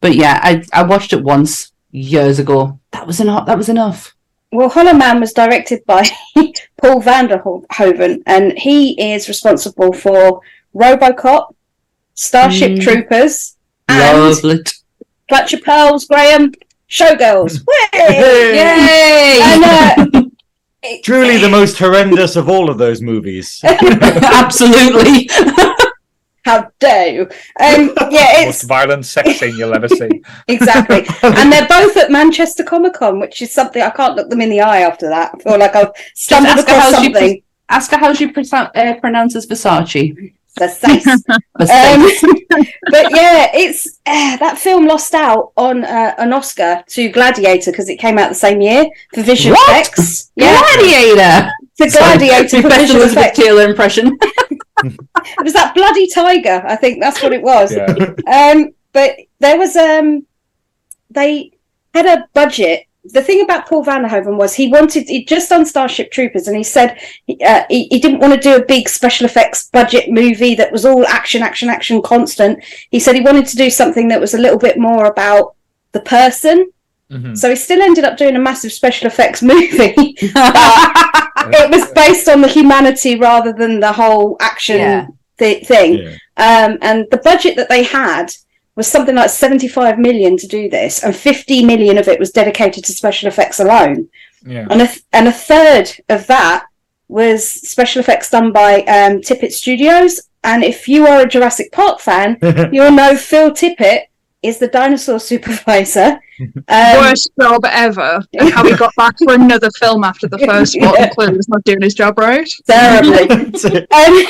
But yeah, I I watched it once years ago. That was enough. That was enough. Well, Hollow Man was directed by Paul Verhoeven, and he is responsible for RoboCop, Starship Mm. Troopers, and Love it. Clutch Your Pearls, Graham, Showgirls. Hey! Yay! And, uh, Truly the most horrendous of all of those movies. Absolutely. How dare you? Um, yeah, Most violent sex scene you'll ever see. exactly. and they're both at Manchester Comic Con, which is something I can't look them in the eye after that. I feel like I've stumbled ask her across how she something. Ask her how she pronoun- uh, pronounces Versace. Precise. Versace. Um, but yeah, it's uh, that film lost out on uh, an Oscar to Gladiator because it came out the same year for visual What? effects. Yeah, Gladiator. the Gladiator for Best visual Elizabeth effects. Taylor impression. It was that bloody tiger. I think that's what it was. Yeah. Um, but there was um, they had a budget. The thing about Paul Verhoeven was he wanted he just done Starship Troopers, and he said uh, he, he didn't want to do a big special effects budget movie that was all action, action, action, constant. He said he wanted to do something that was a little bit more about the person. Mhm. So he still ended up doing a massive special effects movie. it was based on the humanity rather than the whole action Yeah. thi- thing. Yeah. Um, and the budget that they had was something like 75 million to do this, and 50 million of it was dedicated to special effects alone. Yeah. And a, th- and a third of that was special effects done by um, Tippett Studios. And if you are a Jurassic Park fan, you'll know Phil Tippett is the dinosaur supervisor. Um, worst job ever. And how he got back for another film after the first one. Yeah. Clearly, was not doing his job right. terribly. Um,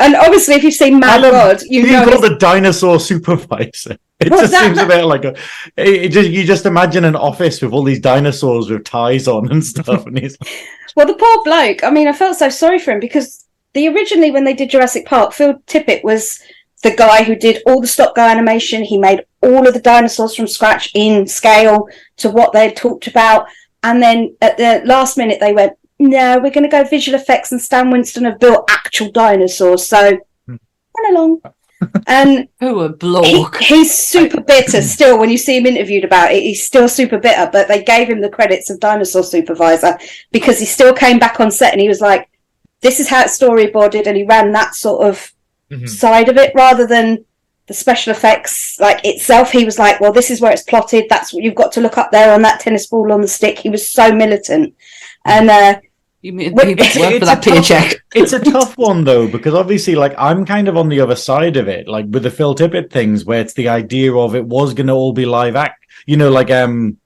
and obviously, if you've seen Mad Alan, God, you Being know called his- the dinosaur supervisor. It Well, just that- seems a bit like a. It, it just, you just imagine an office with all these dinosaurs with ties on and stuff, and he's Well, the poor bloke. I mean, I felt so sorry for him because the originally when they did Jurassic Park, Phil Tippett was the guy who did all the stop go animation. He made all of the dinosaurs from scratch in scale to what they had talked about. And then at the last minute, they went, "No, we're going to go visual effects." And Stan Winston have built actual dinosaurs, so Hmm. run along. and Who a he, he's super bitter still. When you see him interviewed about it, he's still super bitter. But they gave him the credits of dinosaur supervisor because he still came back on set and he was like, this is how it's storyboarded, and he ran that sort of Mhm. side of it rather than the special effects like itself. He was like, "Well, this is where it's plotted. That's what you've got to look up there on that tennis ball on the stick." He was so militant, and uh, You made Wait, people it's- work for that a tough- paycheck. it's a tough one though because obviously like i'm kind of on the other side of it like with the phil tippett things where it's the idea of it was going to all be live act you know like um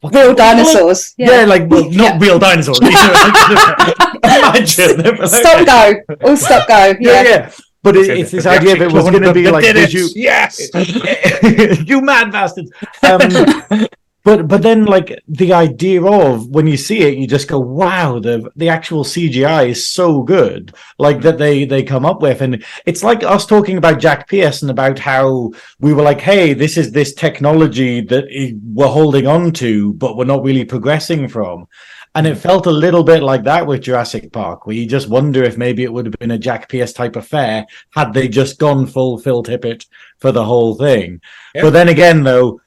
what's real it called? dinosaurs. yeah, Yeah, like well, not Yeah. real dinosaurs you know, imagine they'd like- stop go, all stop go. yeah Yeah, yeah but it, it's this idea of it was going to be like did you? Yes. you mad bastards. Um, but but then like the idea of when you see it you just go wow the the actual cgi is so good like that they they come up with. And it's like us talking about jack pierce and about how we were like hey this is this technology that we're holding on to but we're not really progressing from and it felt a little bit like that with Jurassic Park, where you just wonder if maybe it would have been a Jack Pierce type affair had they just gone full Phil Tippett for the whole thing. Yeah. But then again, though,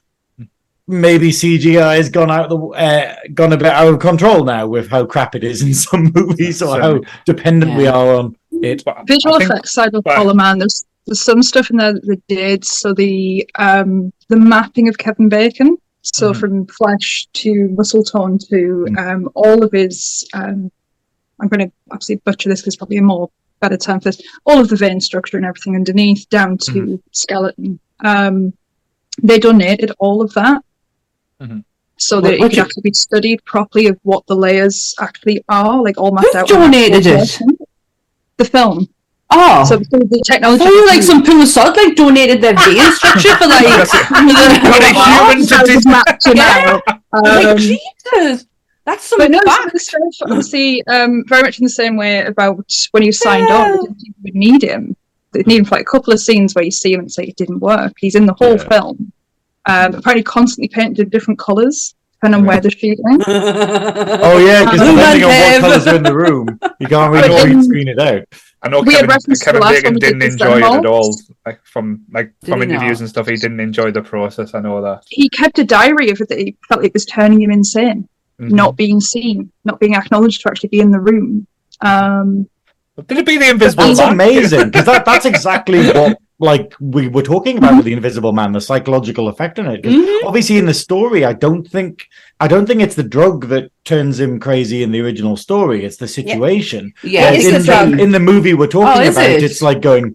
maybe CGI has gone out the uh, gone a bit out of control now with how crap it is in some movies or how dependent we are on it. But Visual think- effects side of but- Hollow Man, there's there's some stuff in there that they did. So the um the mapping of Kevin Bacon, so Mhm. from flesh to muscle tone to Mhm. um all of his um I'm going to obviously butcher this because probably a more better term for this. All of the vein structure and everything underneath down to Mhm. skeleton. Um, they donated all of that. Mhm. So that it could actually be studied properly of what the layers actually are, like all mapped Who out. donated it? The film. Oh, So the the I technology. thought you like some poor sod like donated their vein structure for like. Got a human to That do- was to Yeah. now. like Um, Jesus, that's some but no, back. it's the same- obviously, um, very much in the same way about when he signed on, Yeah. they didn't you would need him. They need him for like a couple of scenes where you see him and say it didn't work. He's in the whole Yeah. film. Um, apparently, constantly painted in different colours depending on where they're shooting. Oh yeah, because depending on what colours are in the room, you can't really But green screen it out. I know We Kevin, Kevin Bacon did didn't with enjoy it at all. Like from like Did from interviews not? and stuff, he didn't enjoy the process. I know that. He kept a diary of it that he felt like it was turning him insane, Mhm. not being seen, not being acknowledged to actually be in the room. Um, Did it be the Invisible That's Man? amazing because that, that's exactly what like we were talking about with the Invisible Man, the psychological effect on it. Mhm. Obviously, in the story, I don't think I don't think it's the drug that turns him crazy in the original story. It's the situation. Yeah, It's in, the in the movie we're talking Oh, about, it? it's like going,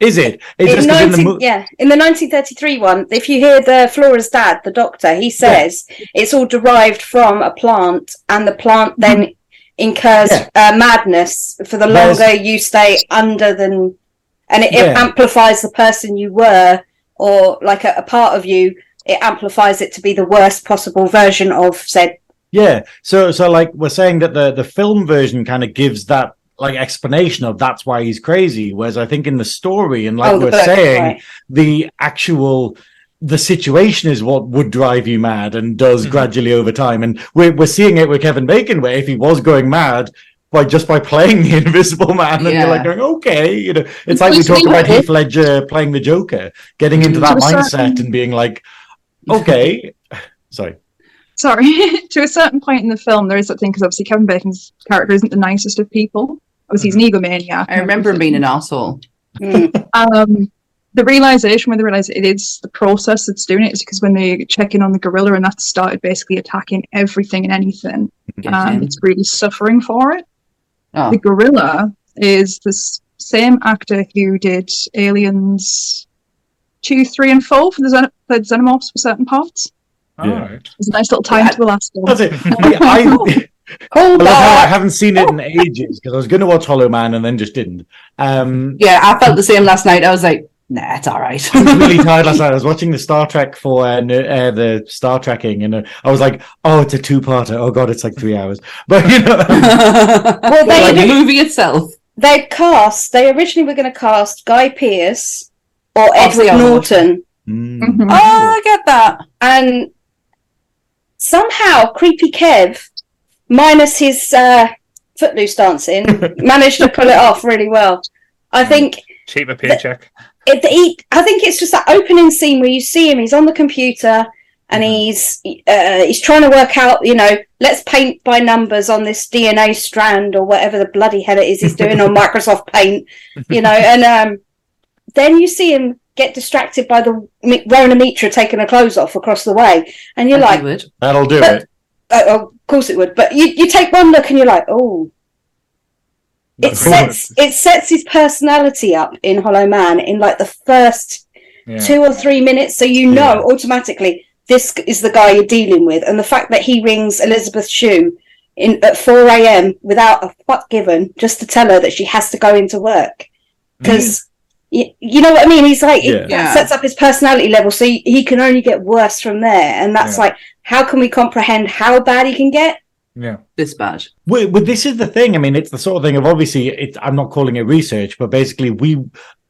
is it? It's in just 'cause in the mo- yeah, in the 1933 one, if you hear the Flora's dad, the doctor, he says it's all derived from a plant, and the plant then incurs Yeah. uh, madness for the There's- longer you stay under than, and it, it Yeah. amplifies the person you were, or like a, a part of you. It amplifies it to be the worst possible version of said. Yeah. So so like we're saying that the the film version kind of gives that like explanation of that's why he's crazy. Whereas I think in the story and like oh, we're book, saying, right. the actual the situation is what would drive you mad and does Mhm. gradually over time. And we're we're seeing it with Kevin Bacon, where if he was going mad by just by playing the Invisible Man, and Yeah. you're like going, okay, you know, it's like we Please talk about it. Heath Ledger playing the Joker, getting into Mm. that mindset certain- and being like, okay, sorry. sorry, to a certain point in the film, there is that thing because obviously Kevin Bacon's character isn't the nicest of people. Obviously, he's an egomaniac. I remember him being an asshole. Mm. um, the realization when they realize it is the process that's doing it is because when they check in on the gorilla and that started basically attacking everything and anything, um, it's really suffering for it. Oh. The gorilla is the same actor who did Aliens two, three, and four for the, Xen- the Xenomorphs for certain parts. All Yeah. right. There's a nice little time to the last one. That's it. I, I, Hold I love I haven't seen it in ages because I was going to watch Hollow Man and then just didn't. Um, Yeah, I felt the same last night. I was like, nah, it's all right. I was really tired last night. I was watching the Star Trek for uh, uh, the Star Trekking, and uh, I was like, "Oh, it's a two-parter. Oh God, it's like three hours." But you know, well, they- the movie itself. They cast. They originally were going to cast Guy Pearce or Obviously, Edward I. Norton. Mm. Mhm. Oh, I get that. and somehow creepy kev minus his uh, footloose dancing managed to pull it off really well i think Cheaper paycheck. It, he, i think it's just that opening scene where you see him he's on the computer and he's uh, he's trying to work out, you know, let's paint by numbers on this DNA strand or whatever the bloody hell it is he's doing on Microsoft Paint, you know, and um, then you see him get distracted by the Mi- Rona Mitra taking her clothes off across the way, and you're As like, would. That'll do But- it. oh, oh, of course it would, but you, you take one look and you're like, oh, it That's sets it sets his personality up in Hollow Man in like the first Yeah. two or three minutes, so you know automatically this is the guy you're dealing with, and the fact that he rings Elizabeth Shue in at four a.m. without a fuck given, just to tell her that she has to go into work, mm. because. You, you know what I mean? He's like, it sets up his personality level, so he, he can only get worse from there. And that's Yeah. like, how can we comprehend how bad he can get? Yeah. This bad. Well, well, this is the thing. I mean, it's the sort of thing of obviously, it, I'm not calling it research, but basically, we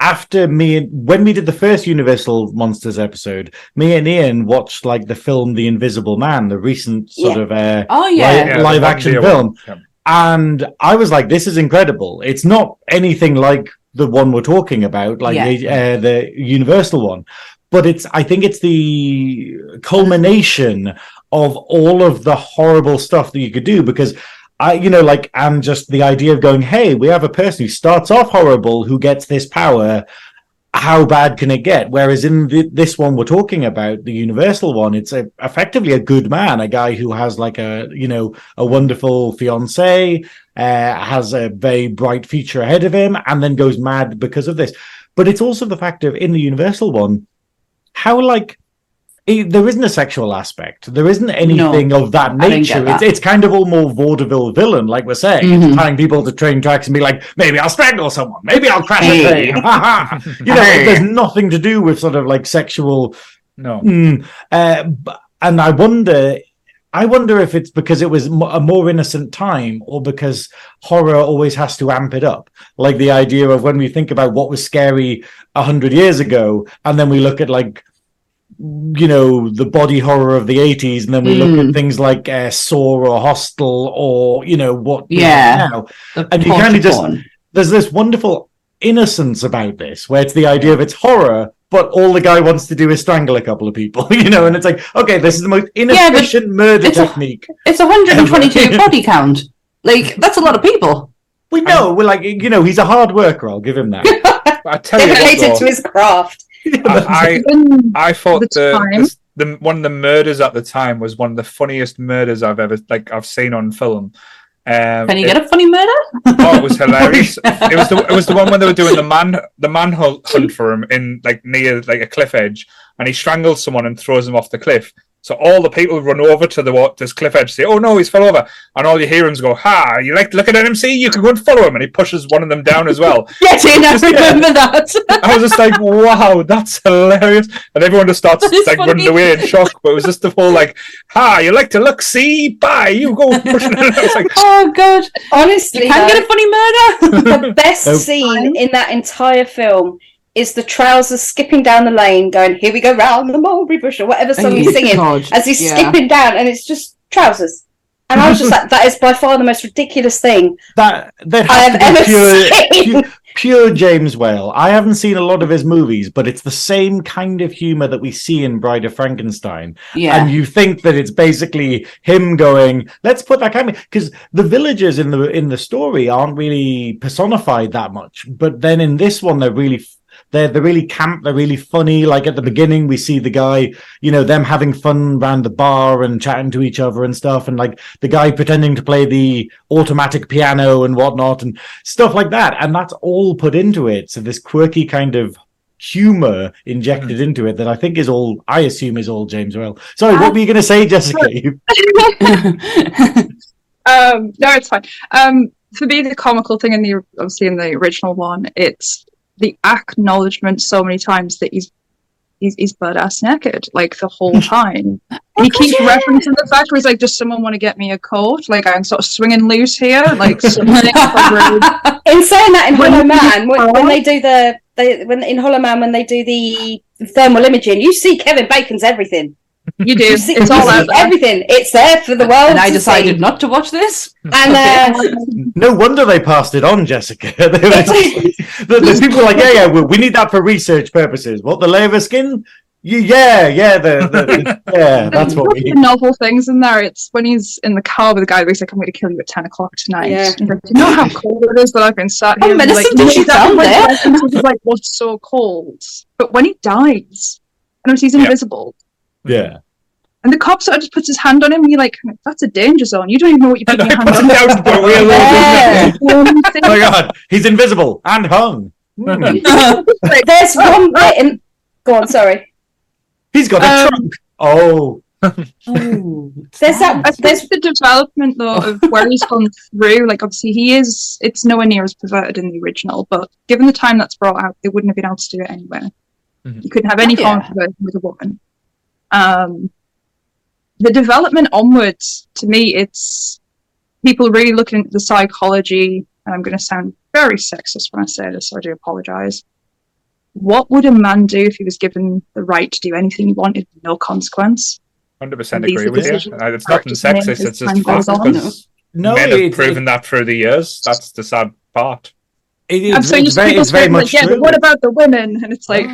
after me and when we did the first Universal Monsters episode, me and Ian watched like the film The Invisible Man, the recent sort Yeah. of uh, Oh li- yeah. Yeah, live action film. Yeah. and I was like, "This is incredible." It's not anything like the one we're talking about, like Yeah. the, uh, the Universal one, but it's. I think it's the culmination of all of the horrible stuff that you could do because. I, you know, like, and just the idea of going, hey, we have a person who starts off horrible, who gets this power. How bad can it get? Whereas in the, this one we're talking about, the Universal one, it's a, effectively a good man, a guy who has like a, you know, a wonderful fiance, uh, has a very bright future ahead of him, and then goes mad because of this. But it's also the fact of in the Universal one, how like it, there isn't a sexual aspect. There isn't anything of that nature. that. It's, it's kind of all more vaudeville villain, like we're saying, Mhm. It's tying people to train tracks and be like, maybe I'll strangle someone, maybe I'll crash Hey. a ha. you know, Hey. there's nothing to do with sort of like sexual No. Mm, uh, b- and I wonder, I wonder if it's because it was a more innocent time, or because horror always has to amp it up. Like the idea of when we think about what was scary a hundred years ago, and then we look at like, you know, the body horror of the eighties, and then we look Mm. at things like uh, Saw or Hostel, or you know what? Yeah. now And you kinda just- there's this wonderful innocence about this, where it's the idea of it's horror, but all the guy wants to do is strangle a couple of people, you know, and it's like, okay, this is the most inefficient murder it's a- technique. It's 122 body count. Like that's a lot of people. We know, we're like, you know, he's a hard worker. I'll give him that. I tell you what, Dedicated though, to his craft. I, I, I thought The the, the, the one of the murders at the time was one of the funniest murders I've ever like I've seen on film. Um, Can you it, get a funny murder? Oh, it was hilarious. it was the it was the one when they were doing the man the manhunt hunt for him in like near like a cliff edge, and he strangles someone and throws him off the cliff. So all the people run over to the wa- this cliff edge, say, "Oh no, he's fell over!" And all you hear him go, "Ha! You like looking at him? See, you can go and follow him." And he pushes one of them down as well. Yes, I Just- remember that. I was just like, "Wow, that's hilarious!" And everyone just starts That is like running away in shock. But it was just the whole like, "Ha! You like to look? See, bye. You go pushing." it. I was like, oh god, Honestly, you can though, get a funny murder. the best scene in that entire film is the trousers skipping down the lane, going, "Here we go round the mulberry bush" or whatever song he's singing God, as he's yeah. skipping down, and it's just trousers. And I was just like, "That is by far the most ridiculous thing that that I have ever pure, seen." pure, pure James Whale. I haven't seen a lot of his movies, but it's the same kind of humor that we see in Bride of Frankenstein. Yeah, and you think that it's basically him going let's put that kind of because the villagers in the in the story aren't really personified that much but then in this one they're really they're, they're really camp they're really funny like at the beginning we see the guy you know them having fun around the bar and chatting to each other and stuff and like the guy pretending to play the automatic piano and whatnot and stuff like that and that's all put into it so this quirky kind of humor injected into it that I think is all I assume is all James Whale. Sorry, what were you going to say, Jessica? Um, no, it's fine. Um, for me, the comical thing in the obviously in the original one, it's the acknowledgement so many times that he's he's, he's butt ass naked like the whole time. he keeps referencing the fact where he's like, "Does someone want to get me a coat? Like I'm sort of swinging loose here, like In saying that, in When Hollow Man, when, when they do the they when in Hollow Man when they do the thermal imaging, you see Kevin Bacon's everything. You do. You see, It's you all see out there. everything. It's there for the world. and I decided see. not to watch this. And uh, no wonder they passed it on, Jessica. They were just- the, the people were like, yeah, yeah, we, we need that for research purposes. What the layer of skin? Yeah, yeah, the, the yeah, that's what There's we. novel things in there. It's when he's in the car with the guy. He's like, "I'm going to kill you at ten o'clock tonight." Yeah. Like, "Do you know how cold it is that I've been sat here?" And, Millicent, like, did you that there? Like, "What's so cold?" But when he dies, and he's Yeah. invisible, Yeah. and the cop sort of just puts his hand on him, and you're like, "That's a danger zone. You don't even know what you're putting your hand on." him the wheel, Yeah. Um, Oh my god, he's invisible and hung. There's one bit in. Go on, sorry. He's got a Um, trunk. Oh, oh, There's that. There's the development though of where he's gone through, like obviously he is, it's nowhere near as perverted in the original, but given the time that's brought out, they wouldn't have been able to do it anywhere. Mhm. You couldn't have any Oh, form yeah. of perversion with a woman. Um, the development onwards, to me, it's people really looking at the psychology, and I'm going to sound very sexist when I say this, so I do apologize. What would a man do if he was given the right to do anything he wanted, no consequence? Hundred percent agree with you. Uh, It's nothing sexist. It's just goes fact because no, men have it's, proven that through the years. That's the sad part. it, I'm it's, so it's very, people it's very saying, much like, yeah, true. but what about the women? And it's like,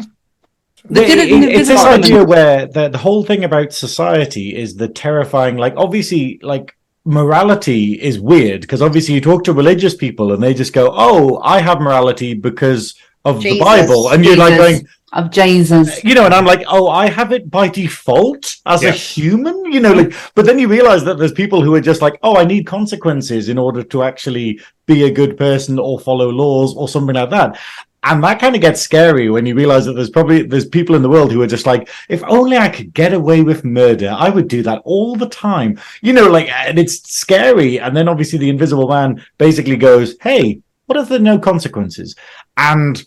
They did it in It- it's this Invisible idea where the, the whole thing about society is the terrifying like obviously like morality is weird because obviously you talk to religious people and they just go oh i have morality because of Jesus. the bible and you're like going of Jesus. you know and i'm like oh i have it by default as Yeah. a human you know like but then you realize that there's people who are just like oh i need consequences in order to actually be a good person or follow laws or something like that and that kind of gets scary when you realize that there's probably there's people in the world who are just like if only i could get away with murder i would do that all the time. You know like and it's scary and then obviously the invisible man basically goes hey what if there are no consequences? And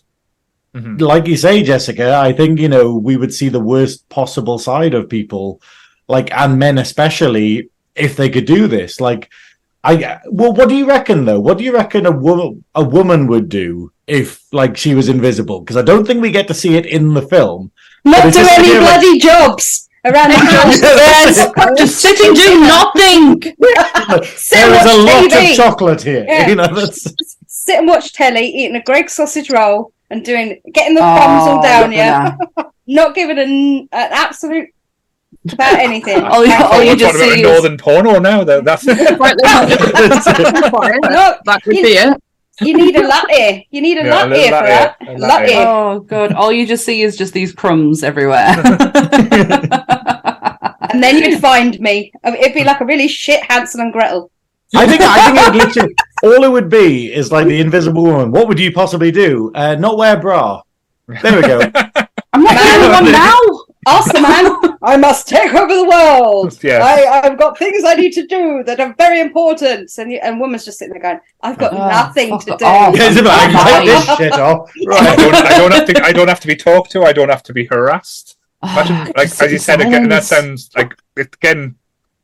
Mhm. like you say jessica i think you know we would see the worst possible side of people like and men especially if they could do this. Like I well, what do you reckon though? What do you reckon a woman a woman would do if like she was invisible? Because I don't think we get to see it in the film. not do any idea of, like- bloody jobs around the house. Yes. Just sit and do nothing. Sit There and is a watch lot TV. of chocolate here. Yeah. You know, that's Sit and watch telly, eating a Greggs sausage roll, and doing getting the Oh, crumbs all down Yeah, Not giving an, an absolute about anything. All you- all you We're just talking about see a is- northern porno now. Though. That's quite literally, No, that would be it. you need a latte. You need a Yeah, a latte for that. a latte. latte. Oh god! All you just see is just these crumbs everywhere. And then you'd find me. It'd be like a really shit Hansel and Gretel. I think I think it would literally all it would be is like the invisible woman. What would you possibly do? Uh, not wear a bra. There we go. I'm not the only one now. Ask the man. I must take over the world. Yeah. I, I've got things I need to do that are very important. And, you, and woman's just sitting there going, I've got Oh, nothing to do. off. Yes, but I can take this shit off. I don't, I don't have to. I don't have to be talked to. I don't have to be harassed. Imagine, Ah, like as you sit in said again, that sounds like again.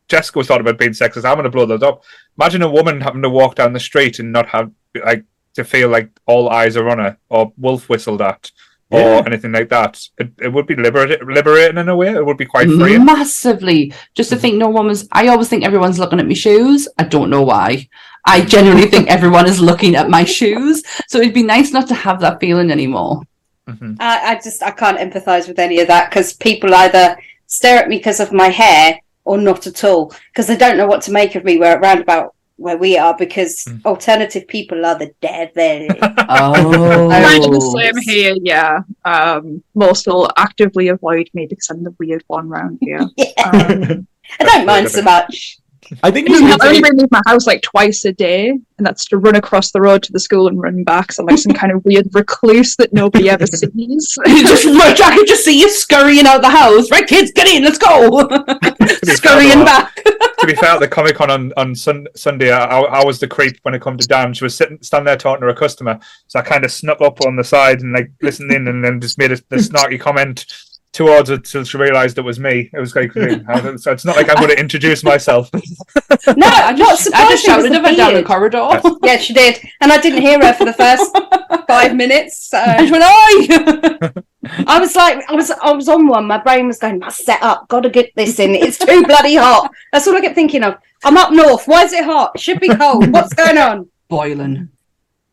Jessica was talking about being sexist. I'm going to blow that up. Imagine a woman having to walk down the street and not have like to feel like all eyes are on her or wolf whistled at or Yeah. anything like that. It, it would be liberating, liberating in a way. It would be quite Mm-hmm. freeing. massively. Just to think no one was. I always think everyone's looking at my shoes. I don't know why. I genuinely think everyone is looking at my shoes. So it'd be nice not to have that feeling anymore. Mhm. I, I just I can't empathise with any of that because people either stare at me because of my hair or not at all because they don't know what to make of me. Where around about where we are because Mm. alternative people are the devil. Oh, I imagine the same here, yeah. Um, most will actively avoid me because I'm the weird one round here. yeah, Um, I don't mind so much. I think I only leave my house like twice a day, and that's to run across the road to the school and run back. So I'm like some kind of weird recluse that nobody ever sees. You just look, I could just see you scurrying out the house. Right, kids, get in, let's go. scurrying back. to be fair, at the Comic Con on, on sun, Sunday, I, I was the creep when it come to Dan. She was sitting, standing there talking to a customer, so I kind of snuck up on the side and like listened in, and then just made a, a snarky comment towards it till she realised it was me. It was like, so it's not like I'm going to introduce myself. No, I'm not just, I just was shouted the at her down the beard. corridor. Yeah, she did, and I didn't hear her for the first five minutes. So I just went, oi! I was like, I was, I was on one. My brain was going, "Must set up. Got to get this in. It's too bloody hot." That's all I kept thinking of. I'm up north. Why is it hot? It should be cold. What's going on? Boiling.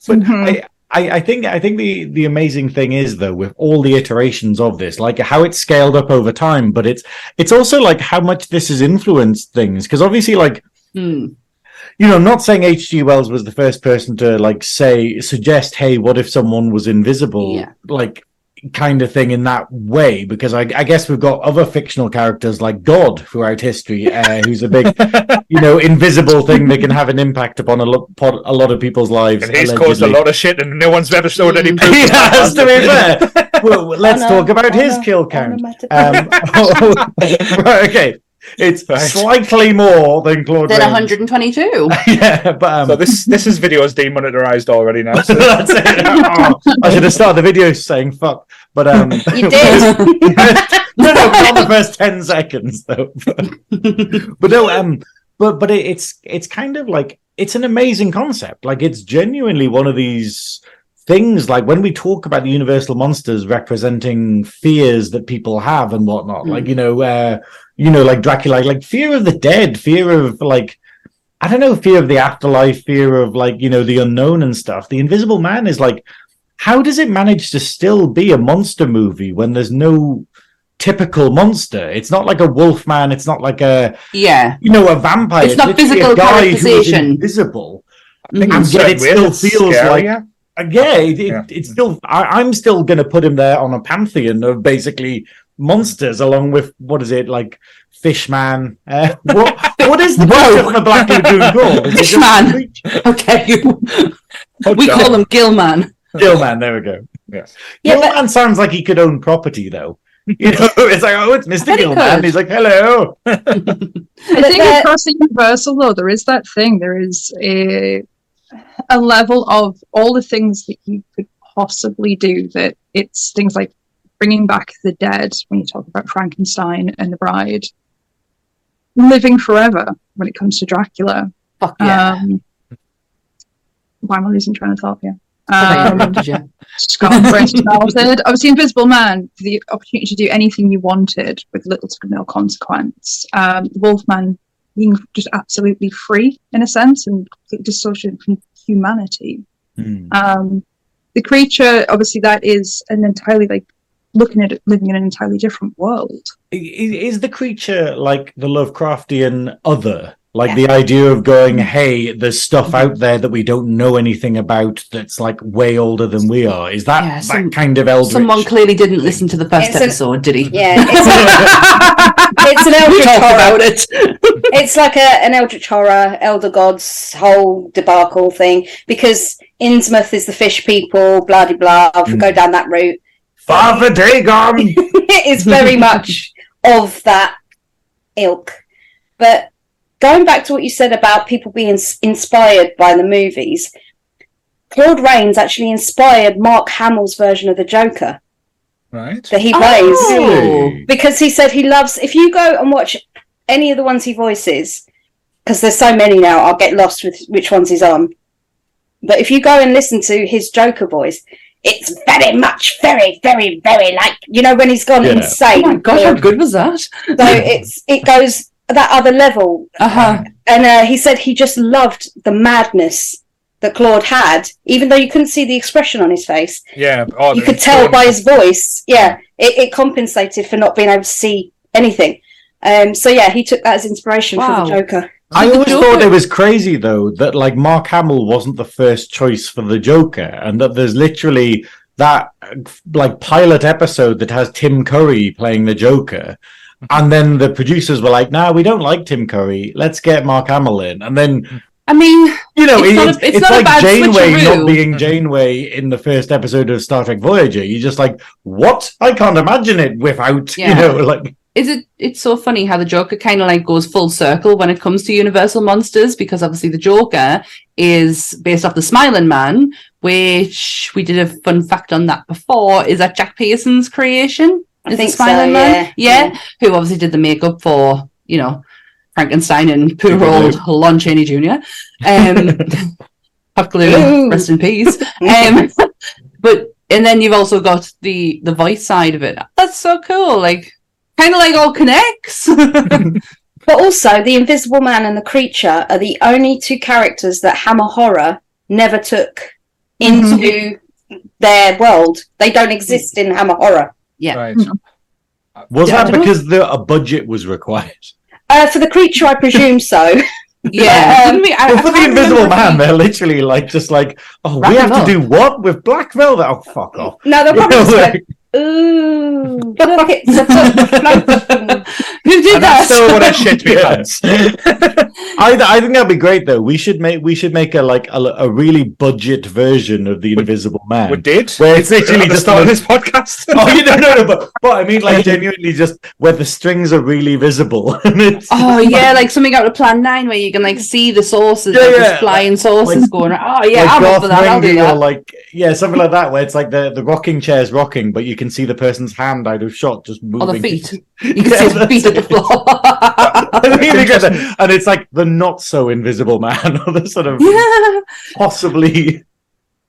But Mhm. I, I, I think I think the the amazing thing is though with all the iterations of this, like how it's scaled up over time, but it's it's also like how much this has influenced things because obviously like Hmm. you know, not saying H.G. Wells was the first person to like say suggest, hey, what if someone was invisible, Yeah. like kind of thing in that way, because I, I guess we've got other fictional characters like God throughout history, uh, who's a big, you know, invisible thing that can have an impact upon a lot, a lot of people's lives. And he's caused a lot of shit, and no one's ever showed any proof. He has to be fair. Well, let's talk about his no. kill count. no, Matt- Um, right, okay, it's Right. slightly more than Claude. Then Rains. 122. yeah, but um, So this this is video is demonetized already now. So That's it. Oh, I should have started the video saying fuck, but um, You did. no, no, not the first ten seconds though. but no, um, but but it, it's it's kind of like it's an amazing concept. Like it's genuinely one of these things. Like when we talk about the universal monsters representing fears that people have and whatnot, like you know, uh, you know, like Dracula, like fear of the dead, fear of like. I don't know, fear of the afterlife, fear of like, you know, the unknown and stuff. The Invisible Man is like, how does it manage to still be a monster movie when there's no typical monster? It's not like a wolf man, it's not like a Yeah. you know a vampire. It's not literally physical a guy who is invisible. I think And yet it still it's feels like scarier. uh, yeah, it, it, it's still. I, I'm still going to put him there on a pantheon of basically monsters, along with what is it like Fishman? Uh, what what is the creature the Black Lagoon called? Is Fishman. a creature? Okay. we Okay. call him Gillman. Gillman, There we go. Yes. Yeah, but- sounds like he could own property, though. You know, it's like oh, it's Mister bet he Gilman. He's like hello. I think there- across the Universal though, there is that thing. There is a a level of all the things that you could possibly do. That it's things like bringing back the dead when you talk about Frankenstein and the Bride, living forever when it comes to Dracula. Fuck yeah. Um, why am I losing train of thought here? I Um, interrupted you. Scott Brent started. Obviously, Invisible Man, the opportunity to do anything you wanted with little to no consequence. Um, Wolfman being just absolutely free in a sense and completely dissociated from humanity. Hmm. Um, the creature, obviously, that is an entirely like looking at it, living in an entirely different world. I- Is the creature like the Lovecraftian other? Like the idea of going, mm-hmm. hey, there's stuff mm-hmm. out there that we don't know anything about that's like way older than we are. Is that Yeah, some- that kind of eldritch? Someone clearly didn't listen to the first It's an- episode, did he? Yeah, it's, a, it's an we eldritch talked horror. about it. It's like a, an eldritch horror, elder gods whole debacle thing. Because Innsmouth is the fish people, blah de blah. If we go down that route, Father Dagon. it is very much of that ilk. But going back to what you said about people being inspired by the movies, Claude Rains actually inspired Mark Hamill's version of the Joker Right. that he plays. Oh. because he said he loves if you go and watch any of the ones he voices because there's so many now i'll get lost with which ones he's on but if you go and listen to his joker voice it's very much very very very like you know when he's gone Yeah. Oh my god, how good was that? so it's it goes that other level Uh huh. and uh, he said he just loved the madness that claude had even though you couldn't see the expression on his face Yeah. Oh, you could tell tone. by his voice. Yeah, it, it compensated for not being able to see anything. Um, so yeah, he took that as inspiration Wow. for the Joker. I always Joker- thought it was crazy though that like Mark Hamill wasn't the first choice for the Joker, and that there's literally that like pilot episode that has Tim Curry playing the Joker. And then the producers were like, "Nah, we don't like Tim Curry. Let's get Mark Hamill in." And then I mean, you know, It's it- not a- it's, it's not like Janeway switcheroo. not being Janeway in the first episode of Star Trek Voyager. You're just like, "What? I can't imagine it without you know, like." Is it it's so funny how the joker kind of like goes full circle when it comes to universal monsters because obviously the joker is based off the smiling man which we did a fun fact on that before is that jack pierce's creation I is think the smiling so, man. yeah. yeah who obviously did the makeup for you know frankenstein and poor People old do. lon chaney jr um hot glue rest in peace. Um but and then you've also got the the voice side of it. That's so cool like kind of like all connects But also, the Invisible Man and the Creature are the only two characters that Hammer Horror never took into their world. They don't exist in Hammer Horror. Yeah. Right. Was that because the, a budget was required? Uh, for the creature, I presume so. Yeah. Um, we- I- Well, I for the Invisible Man, if they're literally like just like, oh, Wrap we have him to do what with Black Velvet? Oh, fuck off. no, they'll probably just Like- go, ooh, look, it's a foot Who did And that? I still want to shit me Yeah. pants. I, I think that'd be great though. We should make we should make a like a, a really budget version of the Invisible Man. We did. Where it's literally the just start of this podcast. Oh, you don't know, but, but I mean, like genuinely, just where the strings are really visible, and it's Oh yeah, like something out of Plan Nine where you can like see the sources, Yeah, like yeah. just flying sauces Like- going. Oh yeah, like I'm up Garth for that. I'll do Marenghi or that. like yeah, something like that, where it's like the the rocking chair's rocking, but you can see the person's hand out of shot just moving. Or the feet. You can Yeah, see the that's feet at the floor. I mean, they get that. and it's like the not so invisible man, or the sort of yeah. possibly.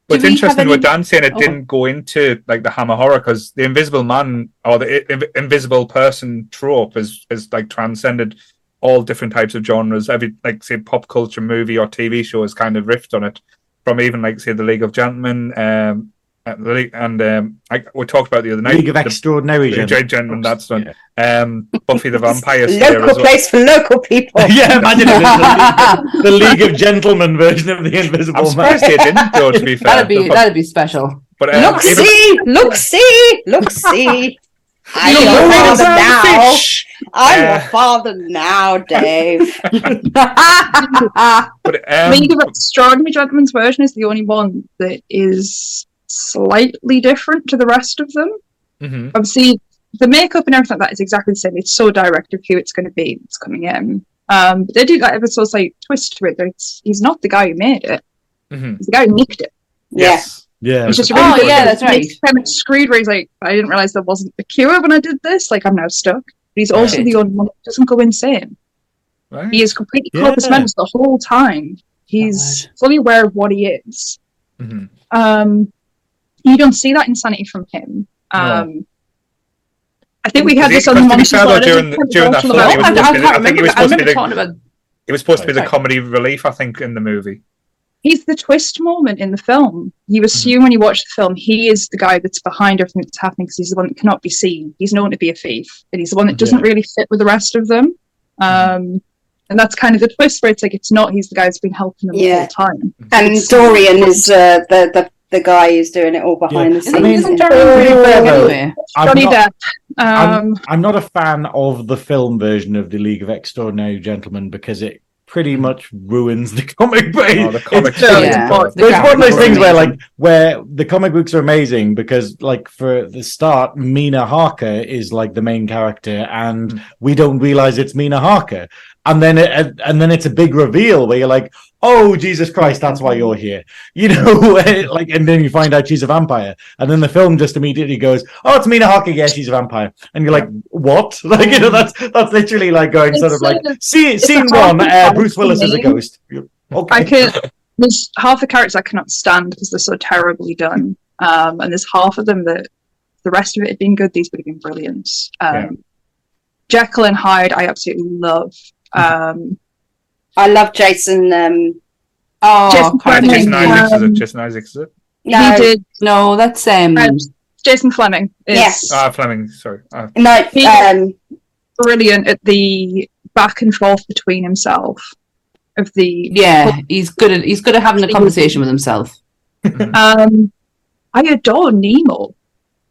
But it's we interesting any- what Dan's saying. It Oh. didn't go into like the Hammer horror because the Invisible Man or the i- Invisible Person trope is is like transcended all different types of genres. Every like say pop culture movie or TV show has kind of riffed on it. From even like say the League of Gentlemen, um, and, the League- and um, I, we talked about the other night. League of the, Extraordinary the Gentlemen. Gentlemen, that's done. Um, Buffy the Vampire Slayer local as well. place for local people. Yeah, imagine if it's the, the League of Gentlemen version of the Invisible I'm Man. surprised they didn't though. To be fair, That'd be that'd be special. but, um, Look, even- see, look, see, look, see. I'm You your know, father now. fish. I'm Uh, your father now, Dave. But um, League of Extraordinary Gentlemen's version is the only one that is slightly different to the rest of them. mhm. Obviously, the makeup and everything like that is exactly the same. It's so direct of who it's going to be that's coming in. Um, but they do that ever so slight twist to it. That it's, he's not the guy who made it. Mhm. He's the guy who nicked it. Yes. Yeah, It's just a Oh, really yeah, that's right. He's kind of screwed where he's like, I didn't realize there wasn't a cure when I did this. Like, I'm now stuck. But he's also Right. the only one that doesn't go insane. Right. He is completely Yeah. corpus mentis the whole time. He's fully aware of what he is. Mhm. Um, you don't see that insanity from him. Um, I think we had this on the because to fair, though, I during the- during that film, about he I, I can't be- I think remember. he was supposed to be the- talking about. It was supposed to be the comedy relief, I think, in the movie. he's the twist moment in the film. You Mm-hmm. assume when you watch the film, he is the guy that's behind everything that's happening because he's the one that cannot be seen. He's known to be a thief, and he's the one that doesn't Yeah. really fit with the rest of them. Mm-hmm. Um, and that's kind of the twist where it's like it's not he's the guy that's been helping them Yeah. the whole time. And Dorian is uh, the, the the guy who's doing it all behind Yeah. the Isn't, scenes. mean, isn't yeah. Dorian pretty uh, anyway? I'm Johnny not- Depp. I'm, Um, I'm not a fan of the film version of the League of Extraordinary Gentlemen because it pretty much ruins the comic book. Oh, the comic It's- Yeah. book. The But it's one of those things where, like, where the comic books are amazing because, like, for the start, Mina Harker is like the main character, and Mm. we don't realize it's Mina Harker, and then it, and then it's a big reveal where you're like, "Oh, Jesus Christ, that's why you're here," you know, like, and then you find out she's a vampire, and then the film just immediately goes, "Oh, it's Mina Harker, yeah, she's a vampire," and you're like, "What?" Like, you know, that's that's literally like going sort of It's like, sort of- "See, scene one, uh, Bruce Willis is a ghost." Okay, I can. There's half the characters I cannot stand because they're so terribly done, um, and there's half of them that the rest of it had been good. These would have been brilliant. Um, Yeah. Jekyll and Hyde, I absolutely love. Um, I love Jason. Um, Oh, Jason Carter Flemyng. Jason Jenkins. Isaacs is Um, it? Jason Isaacs is it? no, He did. No, that's um. um, Jason Flemyng is Yes. Ah, Flemyng. Sorry. Ah, no, He- um, brilliant at the back and forth between himself of the. Yeah, he's good at he's good at having a conversation with himself. Um, I adore Nemo.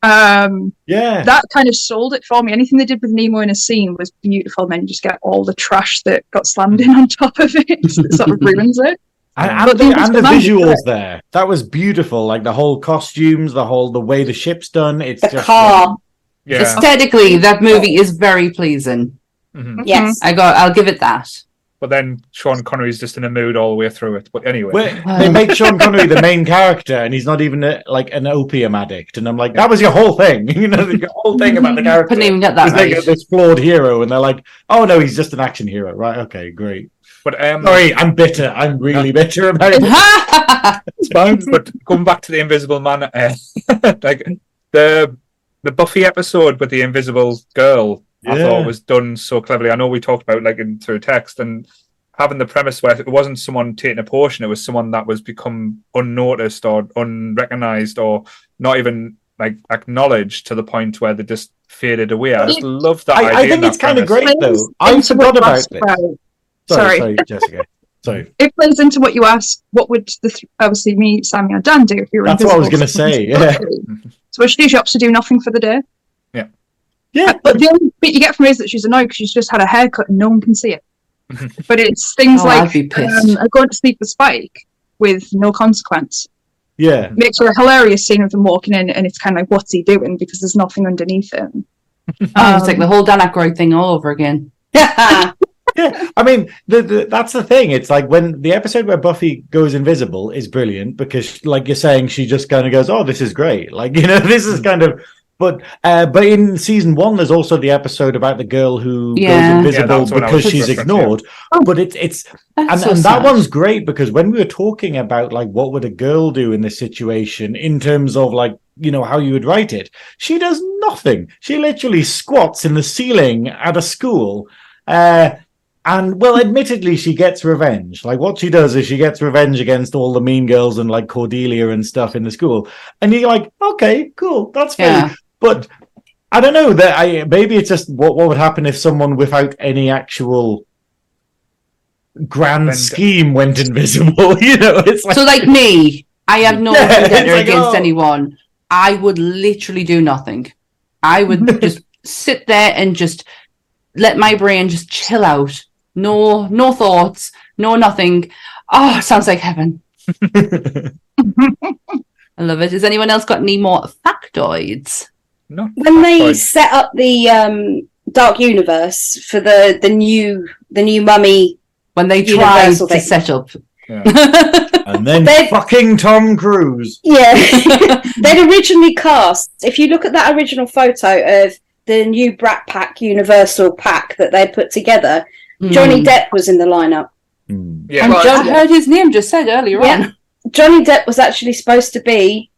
Um, yeah. that kind of sold it for me. Anything they did with Nemo in a scene was beautiful. And then you just get all the trash that got slammed in on top of it. it sort of ruins it. And, and, the the, and the visuals there, that was beautiful. Like the whole costumes, the whole the way the ship's done. It's the just car. yeah. Aesthetically, that movie is very pleasing. Mhm. Yes. I got. I'll give it that. But then Sean Connery's just in a mood all the way through it. But anyway. Where they make Sean Connery the main character, and he's not even a, like an opium addict. And I'm like, that was your whole thing, you know, the whole thing about the character. Couldn't even get that He's like right. this flawed hero, and they're like, "Oh no, he's just an action hero, right? Okay, great." But um, Sorry, I'm bitter. I'm really bitter about it. it's fine. but going back to the Invisible Man, uh, like the the Buffy episode with the Invisible Girl, I Yeah. thought was done so cleverly. I know we talked about like in through text, and having the premise where it wasn't someone taking a portion, it was someone that was become unnoticed or unrecognized or not even like acknowledged to the point where they just faded away. I just love that. I, I think and it's kind of great though. Plays I into forgot about asked this. Sorry, Sorry. sorry, Jessica. Sorry. It plays into what you asked. What would the th- obviously me, Sammy, or Dan do if you were That's what I was gonna say, yeah. So what she do? She to do nothing for the day. Yeah, But the only bit you get from her is that she's annoyed because she's just had a haircut and no one can see it. but it's things Oh, like be pissed. um, going to sleep with Spike with no consequence. yeah. Makes for a hilarious scene of them walking in, and it's kind of like, what's he doing? Because there's nothing underneath him. Oh, it's like the whole Dan Aykroyd thing all over again. yeah, I mean, the, the, that's the thing. It's like when the episode where Buffy goes invisible is brilliant because, like you're saying, she just kind of goes, "Oh, this is great!" Like you know, this is kind of. But uh, but in season one, there's also the episode about the girl who Yeah. goes invisible that's what I because she's referencing, ignored. But it's it's and, so and that sad. one's great because when we were talking about like what would a girl do in this situation in terms of like you know how you would write it she does nothing she literally squats in the ceiling at a school uh and well admittedly she gets revenge like what she does is she gets revenge against all the mean girls and like cordelia and stuff in the school and you're like okay cool that's fair Yeah. But I don't know that I maybe it's just what what would happen if someone without any actual grand Vendetta. scheme went invisible. You know, it's like So, like me, I have no Yeah, vendetta like, against oh. anyone. I would literally do nothing. I would just sit there and just let my brain just chill out. No, no thoughts, no nothing. Oh, sounds like heaven. I love it. Has anyone else got any more factoids? No. when they Fine. set up the um, Dark Universe for the the new the new Mummy, When they tried to thing. set up. Yeah. and then They- fucking Tom Cruise. yeah, they'd originally cast. If you look at that original photo of the new Brat Pack Universal pack that they put together, Johnny Mm. Depp was in the lineup. Hmm. Yeah. And Right. John- I heard his name just said earlier Yeah. on. Johnny Depp was actually supposed to be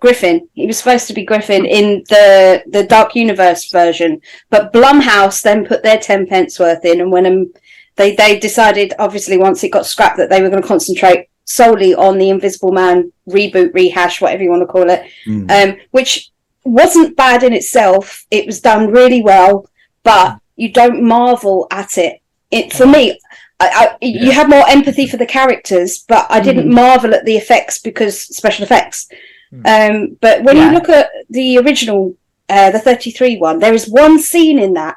Griffin. He was supposed to be Griffin in the the Dark Universe version, but Blumhouse then put their ten pence worth in, and when um, they they decided, obviously, once it got scrapped, that they were going to concentrate solely on the Invisible Man reboot, rehash, whatever you want to call it, Hmm. um, which wasn't bad in itself. It was done really well, but you don't marvel at it. It for me. I, I, You have more empathy for the characters, but I didn't marvel at the effects because special effects. Um, but when Yeah. you look at the original, uh, the 33 one, there is one scene in that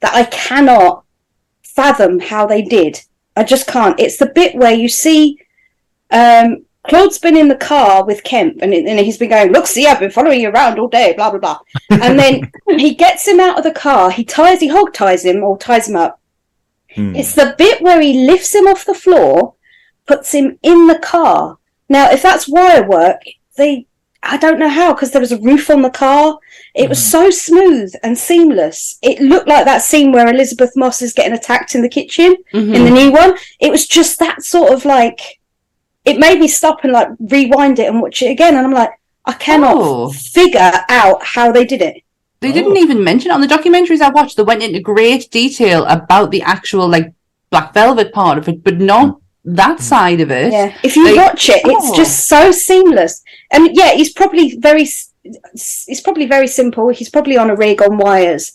that I cannot fathom how they did. I just can't. It's the bit where you see um, Claude's been in the car with Kemp and, and he's been going, Look, see, I've been following you around all day, blah, blah, blah. And then he gets him out of the car, he ties, he hog ties him or ties him up. Hmm. It's the bit where he lifts him off the floor, puts him in the car. Now, if that's wire work, they I don't know how because there was a roof on the car. It was so smooth and seamless. It looked like that scene where Elisabeth Moss is getting attacked in the kitchen Mhm. in the new one. It was just that sort of like. It made me stop and like rewind it and watch it again, and I'm like, I cannot Oh. figure out how they did it. They didn't even mention it on the documentaries I watched. They went into great detail about the actual like Black Velvet part of it, but not that mm. side of it. Yeah, if you They- watch it, it's Oh. just so seamless. And yeah, he's probably very, it's probably very simple. He's probably on a rig on wires,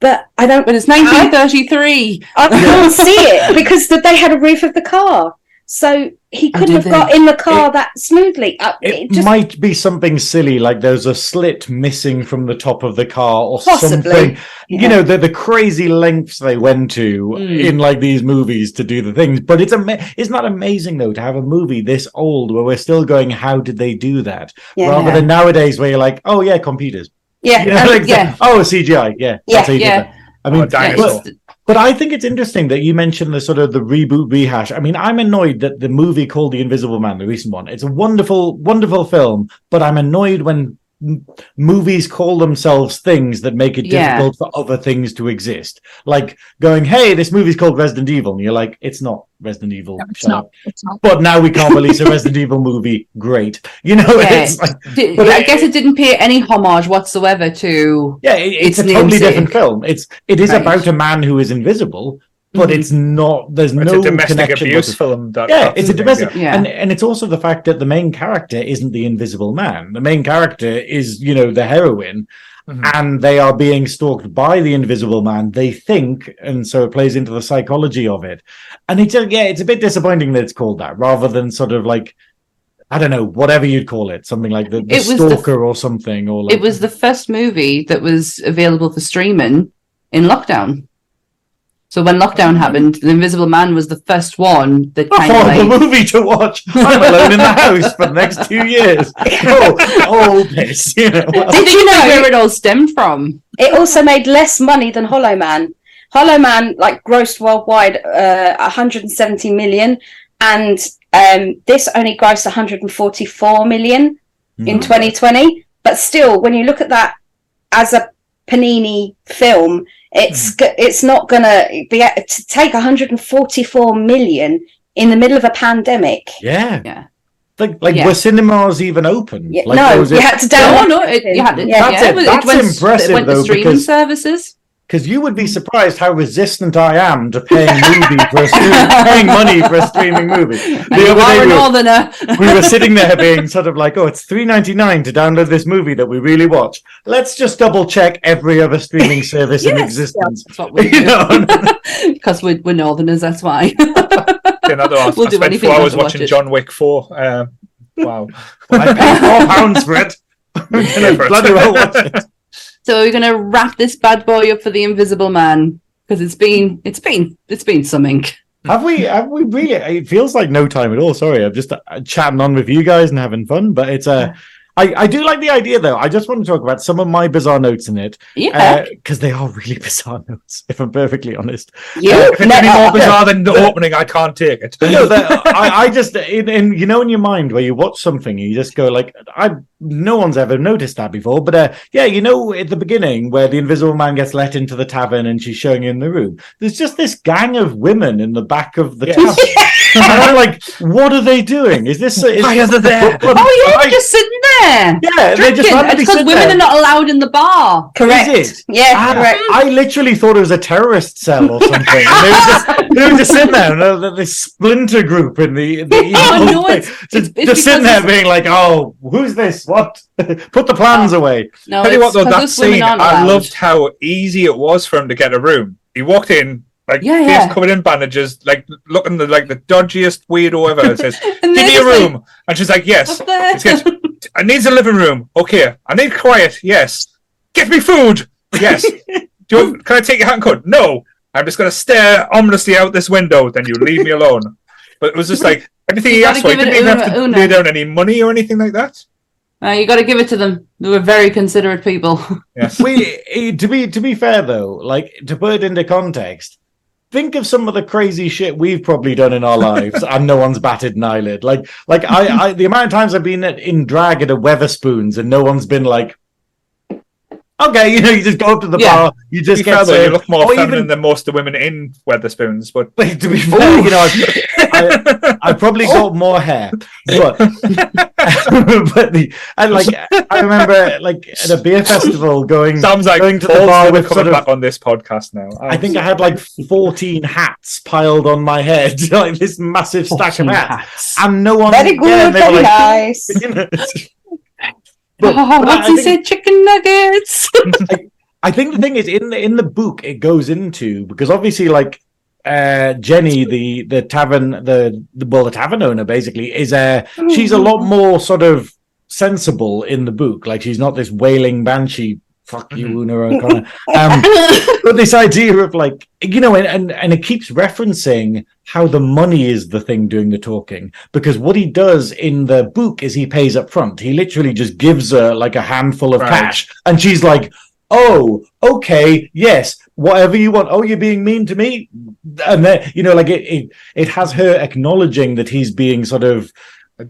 but I don't. But it's 1933. I can't see it because that they had a roof of the car, so he couldn't have they? got in the car that smoothly. Uh, It, it just might be something silly, like there's a slit missing from the top of the car, or Possibly. something. Yeah. You know, the the crazy lengths they went to Mm. in like these movies to do the things. But it's ama- Isn't that amazing though to have a movie this old where we're still going? How did they do that? yeah, Rather than nowadays where you're like, oh yeah, computers. yeah, You know, um, like, yeah. Oh, CGI. Yeah. Yeah, that's how you did yeah. that. I mean, Oh, dinosaur. But, I think it's interesting that you mentioned the sort of the reboot rehash. I mean, I'm annoyed that the movie called The Invisible Man, the recent one, it's a wonderful, wonderful film, but I'm annoyed when movies call themselves things that make it Yeah. difficult for other things to exist. Like going, hey, this movie's called Resident Evil. And you're like, it's not Resident Evil. No, it's not. It's not. But now we can't release a Resident Evil movie. Great. You know, Yeah. it's like, Di- But I it- guess it didn't pay any homage whatsoever to. Yeah, it, it's, It's a totally different film. It's it is Right. about a man who is invisible, but it's not. There's It's no a domestic connection abuse with- film. That, yeah, it's a domestic, yeah. and and it's also the fact that the main character isn't the Invisible Man. The main character is, you know, the heroine, Mhm. and they are being stalked by the Invisible Man. They think, and so it plays into the psychology of it. And it's a, yeah, it's a bit disappointing that it's called that rather than sort of like. I don't know, whatever you'd call it, something like the, the It was the- stalker or something, or like It was the first movie that was available for streaming in lockdown. So when lockdown happened, The Invisible Man was the first one that a kind of horrible like movie to watch. I'm alone in the house for the next two years. Oh, all this, you know. I think you know where it all stemmed from. It also made less money than Hollow Man. Hollow Man like grossed worldwide uh, 170 million, and um, this only grossed 144 million in Mhm. 2020. But still, when you look at that as a Panini film, it's hmm. g- it's not gonna be a- to take 144 million in the middle of a pandemic. Yeah. Yeah. Like, like Yeah. were cinemas even open? Yeah, Like, no, was you it- had to No, download. no, it, you had to, Yeah. That's yeah, it. it That's went, impressive, it went though, to streaming because- services. Because you would be surprised how resistant I am to paying movie for a stream, paying money for a streaming movie. And The you other are day a we were, northerner. we were sitting there being sort of like, oh, it's three ninety nine to download this movie that we really watch. Let's just double check every other streaming service in existence. That's we You do. know? Because we're, we're northerners, that's why. Another hour. We'll I do spent anything four not hours to watch watching it. John Wick 4. Um, wow. I paid four pounds for it. Yeah, for it. Bloody well watch it. So we're gonna wrap this bad boy up for the Invisible Man because it's been it's been it's been something. Have we? Have we really? It feels like no time at all. Sorry, I'm just uh, chatting on with you guys and having fun. But it's a. I, I do like the idea though. I just want to talk about some of my bizarre notes in it Yeah, because they are really bizarre notes. If I'm perfectly honest, You If it's any more bizarre than the opening, I can't take it. no, I, I just in, in you know in your mind where you watch something, you just go like, I no one's ever noticed that before. But uh, yeah, you know at the beginning where the Invisible Man gets let into the tavern and she's showing you in the room, there's just this gang of women in the back of the tavern. and I'm like, what are they doing? Is this? Is Why are they there? Oh yeah, I- they're just sitting there. yeah, they just randomly because women there. are not allowed in the bar. Correct. Is it? Yeah, Ah, correct. I literally thought it was a terrorist cell or something. And they were just they were just sitting there, and this splinter group in the, the Oh, no, it's- just, it's- it's just sitting there because being like, "Oh, who's this? What? Put the plans away." No, Tell you it's what, though, 'cause that us women scene, aren't I loved how easy it was for him to get a room. He walked in, like, Yeah, face yeah. covered in bandages, like, looking the, like the dodgiest weirdo ever. And says, Give me a just like, room. and she's like, Yes. "Up there." Says, I need a living room. Okay. I need quiet. Yes. Give me food. Yes. Do you want, can I take your hat and coat? No. I'm just going to stare ominously out this window. Then you leave me alone. But it was just like everything You he asked for. He didn't even have to Una. lay down any money or anything like that. Uh, you got to give it to them. They were very considerate people. Yes. we eh, to be to be fair though, like to put it into context, think of some of the crazy shit we've probably done in our lives, and no one's batted an eyelid. Like like I, I the amount of times I've been at, in drag at a Wetherspoons, and no one's been like. Okay, you know, you just go up to the Yeah. bar, you just be get though, you look more or feminine even- than most of the women in Wetherspoons, but Wait, to be fair, you know, I, I, I probably got more hair, but but the and like I remember like at a beer festival going sounds like going to the bar never with coming sort of back on this podcast now. I think I had like 14 hats piled on my head, like this massive stack of hats. And no one. Very good, yeah, and they were very like, nice. you know, oh, but what's I he think- say? Chicken nuggets. I think the thing is in the in the book it goes into because obviously like uh Jenny the the tavern the, the well the tavern owner basically is uh she's a lot more sort of sensible in the book. Like she's not this wailing banshee fuck you Una O'Connor. Um but this idea of like you know and, and and it keeps referencing how the money is the thing doing the talking. Because what he does in the book is he pays up front. He literally just gives her like a handful of Right. cash. And she's like oh okay yes whatever you want. Oh you're being mean to me. And then you know like it it, it has her acknowledging that he's being sort of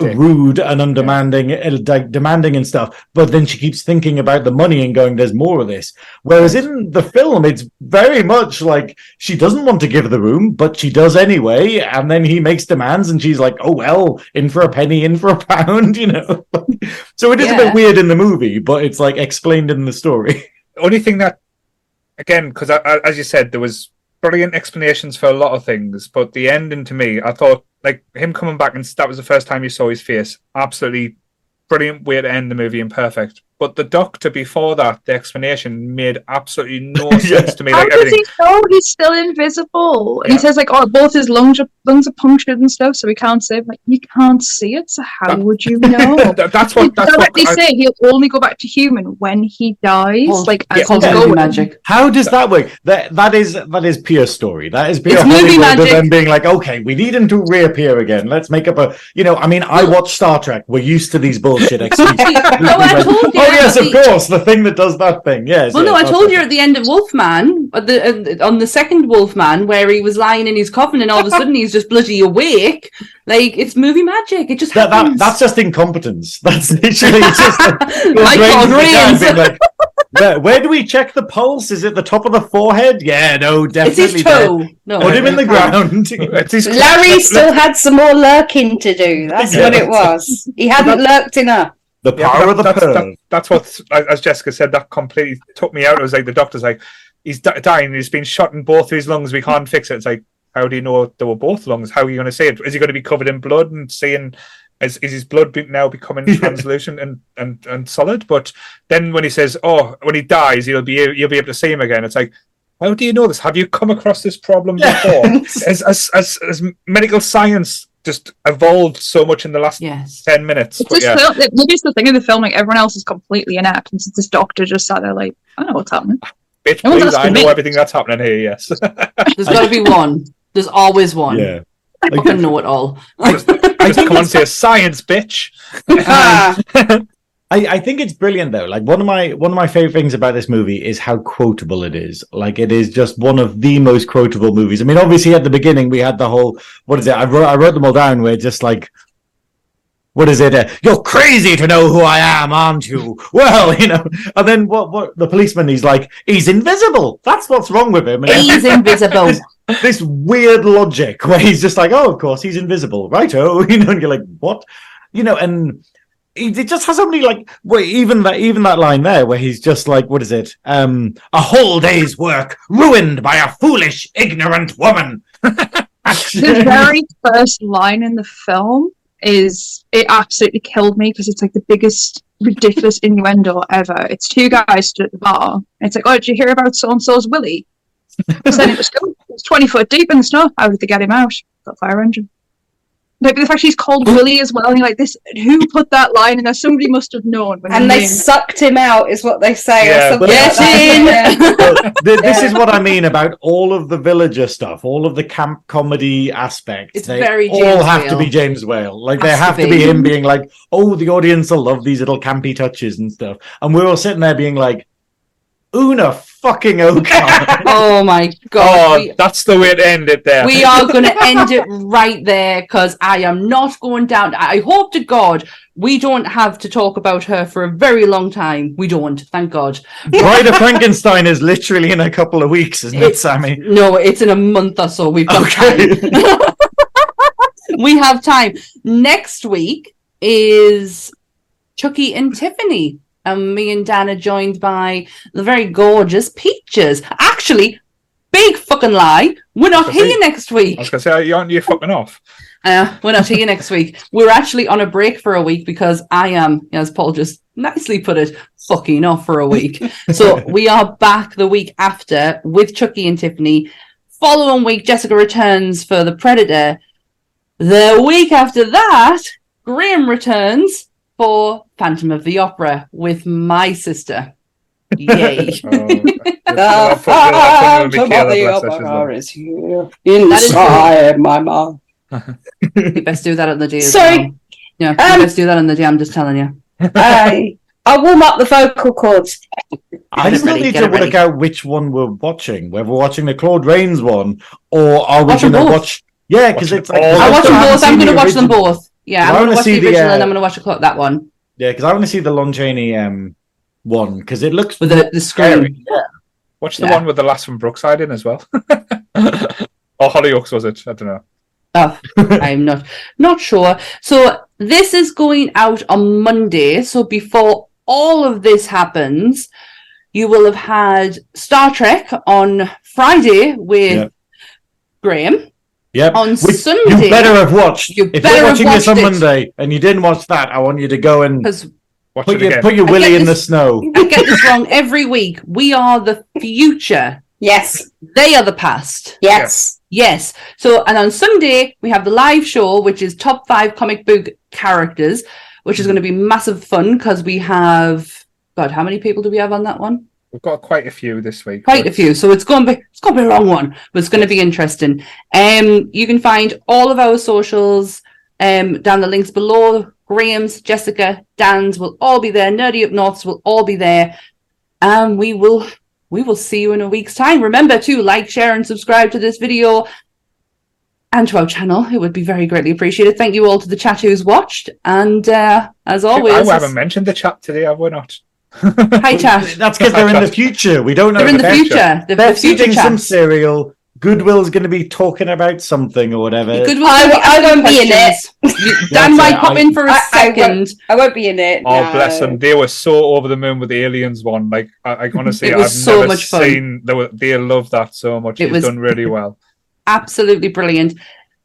rude and undemanding uh, like demanding and stuff. But then she keeps thinking about the money and going there's more of this. Whereas in the film it's very much like she doesn't want to give the room but she does anyway. And then he makes demands and she's like oh well in for a penny in for a pound you know? So it is a bit weird in the movie but it's like explained in the story. Only thing that again because as you said there was brilliant explanations for a lot of things, but the ending to me, I thought like him coming back and that was the first time you saw his face. Absolutely brilliant way to end the movie and perfect. But the doctor before that, the explanation made absolutely no sense to me. How Like does everything. he know he's still invisible? And Yeah. he says like, oh, both his lungs are lungs are punctured and stuff, so he can't see. it. Like, you can't see it, so how That- would you know? That- that's They what. That's what. directly I- say he'll only go back to human when he dies. Well, like it's called movie magic. How does that work? That that is that is pure story. That is pure It's movie Hollywood of magic. them being like, okay, we need him to reappear again. Let's make up a. You know, I mean, I watch Star Trek. We're used to these bullshit excuses. no, oh, I told you. Oh yes, of the- course, the thing that does that thing. Yes. Well, no, I told you at the end of Wolfman, at the, uh, on the second Wolfman, where he was lying in his coffin and all of a sudden he's just bloody awake. Like, it's movie magic. It just That, that, that's just incompetence. That's literally just like, Like Paul Rains Rains. being like, where, where do we check the pulse? Is it the top of the forehead? Yeah, no, definitely. It's definitely. his there. toe. No, Put him in the ground. Larry still had some more lurking to do. That's Yeah. what it was. He hadn't lurked enough. The Yeah, power that- of the that's, that- that's what, as Jessica said, that completely took me out. It was like the doctor's like, he's dying. He's been shot in both of his lungs. We can't fix it. It's like, how do you know they were both lungs? How are you going to say it? Is he going to be covered in blood and seeing? Is, is his blood now becoming translucent and, and, and solid? But then when he says, "Oh, when he dies, you'll be you'll be able to see him again," it's like, how do you know this? Have you come across this problem before? as, as as as medical science just evolved so much in the last Yes. ten minutes. It's But just yeah. fil- it- maybe it's the thing in the film. Like everyone else is completely inept, and so this doctor just sat there like, I know what's happening. Bitch, No please, I know me. everything that's happening here, yes. There's got to be one. There's always one. Yeah. I fucking know it all. just come on and say science, bitch. Ah, I, I think it's brilliant though. Like one of my one of my favorite things about this movie is how quotable it is. Like it is just one of the most quotable movies. I mean, obviously at the beginning we had the whole what is it? I wrote I wrote them all down. Where just like what is it? Uh, You're crazy to know who I am, aren't you? Well, you know. And then what? What the policeman? He's like, he's invisible. That's what's wrong with him. He's invisible. this, this weird logic where he's just like, oh, of course he's invisible, right? Oh, You know, and you're like, what? You know, and he just has many like, wait, even that, even that line there where he's just like, what is it? Um, a whole day's work ruined by a foolish, ignorant woman. The very first line in the film is it absolutely killed me because it's like the biggest ridiculous innuendo ever. It's two guys stood at the bar. It's like, oh, did you hear about so and so's Willie? They said it was. It was twenty foot deep in the snow. How did they get him out? Got fire engine. Like the fact she's called Willie as well, and you're like, this who put that line in there? Somebody must have known. When and they they sucked him out, is what they say. Yeah, or something Get like in! Yeah. Well, th- this is what I mean about all of the villager stuff, all of the camp comedy aspects. It's they very all James have to be James Whale. Like Has they have to be. be him being like, "Oh, the audience will love these little campy touches and stuff," and we're all sitting there being like, "Una fucking O'Connor." Oh my Oh, god. we- that's the way to end it there. we are going to end it right there because I am not going down. I hope to God we don't have to talk about her for a very long time. We don't, thank God. Bride of Frankenstein is literally in a couple of weeks, isn't it, It's- Sammy? No, it's in a month or so. We've got Okay. time. we have time. Next week is Chucky and Tiffany. And me and Dan are joined by the very gorgeous Peaches. Actually, big fucking lie. We're not here next week. I was going to say, aren't you fucking off? Uh, we're not here next week. We're actually on a break for a week because I am, as Paul just nicely put it, fucking off for a week. so we are back the week after with Chucky and Tiffany. Following week, Jessica returns for the Predator. The week after that, Graham returns for Phantom of the Opera with my sister. Yay. Oh, The I'll put- I'll Phantom of the bless her, she's Opera is here inside my mouth. you best do that on the day. Sorry. well. Yeah, you Um, best do that on the day. I'm just telling you. I I'll warm up the vocal cords. I Get it still need to it ready. work out which one we're watching. Whether we're watching the Claude Rains one or are we going to watch? Yeah, because it's them like all. I I watch them both. I'm going to watch them both. Yeah, Well, I I'm going wanna watch see the the, original uh, and I'm going to watch a clock that one Yeah, because I want to see the Lon Chaney um one because it looks with the, the screen. Watch the Yeah. one with the last from Brookside in as well. or Hollyoaks, was it? I don't know. Oh, I'm not not sure. So this is going out on Monday. So before all of this happens, You will have had Star Trek on Friday with Yep. Graham. Yep. On Which Sunday- you better have watched. You if you're have watching this on it. Monday and you didn't watch that, I want you to go and Watch put it your again. put your I willy get in the snow. I get this wrong every week. We are the future. Yes. They are the past. Yes. Yes. So, and on Sunday, we have the live show, which is top five comic book characters, which is going to be massive fun because we have, God, how many people do we have on that one? We've got quite a few this week. Quite a few. So it's going to be, it's going to be a long one, but it's going to be interesting. Um, you can find all of our socials, um, down the links below. Graham's, Jessica, Dan's will all be there. Nerdy Up North's will all be there. And we will, we will see you in a week's time. Remember to like, share, and subscribe to this video and to our channel. It would be very greatly appreciated. Thank you all to the chat who's watched. And uh, as always, I haven't mentioned the chat today, have we not? Hi chat. That's because they're in the future. We don't know. They're in the they're- future. They're, They're the future eating some cereal. Goodwill's going to be talking about something or whatever. Goodwill I- I won't be in it. You- Dan That's might pop in for a I- I won't- second. I won't be in it. Oh, no. bless them. They were so over the moon with the aliens one. Like, I, I honestly, It was I've so never much fun. seen. They, were, they loved that so much. It It's was- done really well. Absolutely brilliant.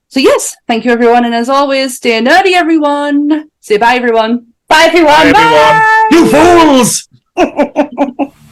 So yes, thank you everyone, and as always, stay nerdy, everyone. Say bye, everyone. Bye, everyone. Bye, everyone. You fools!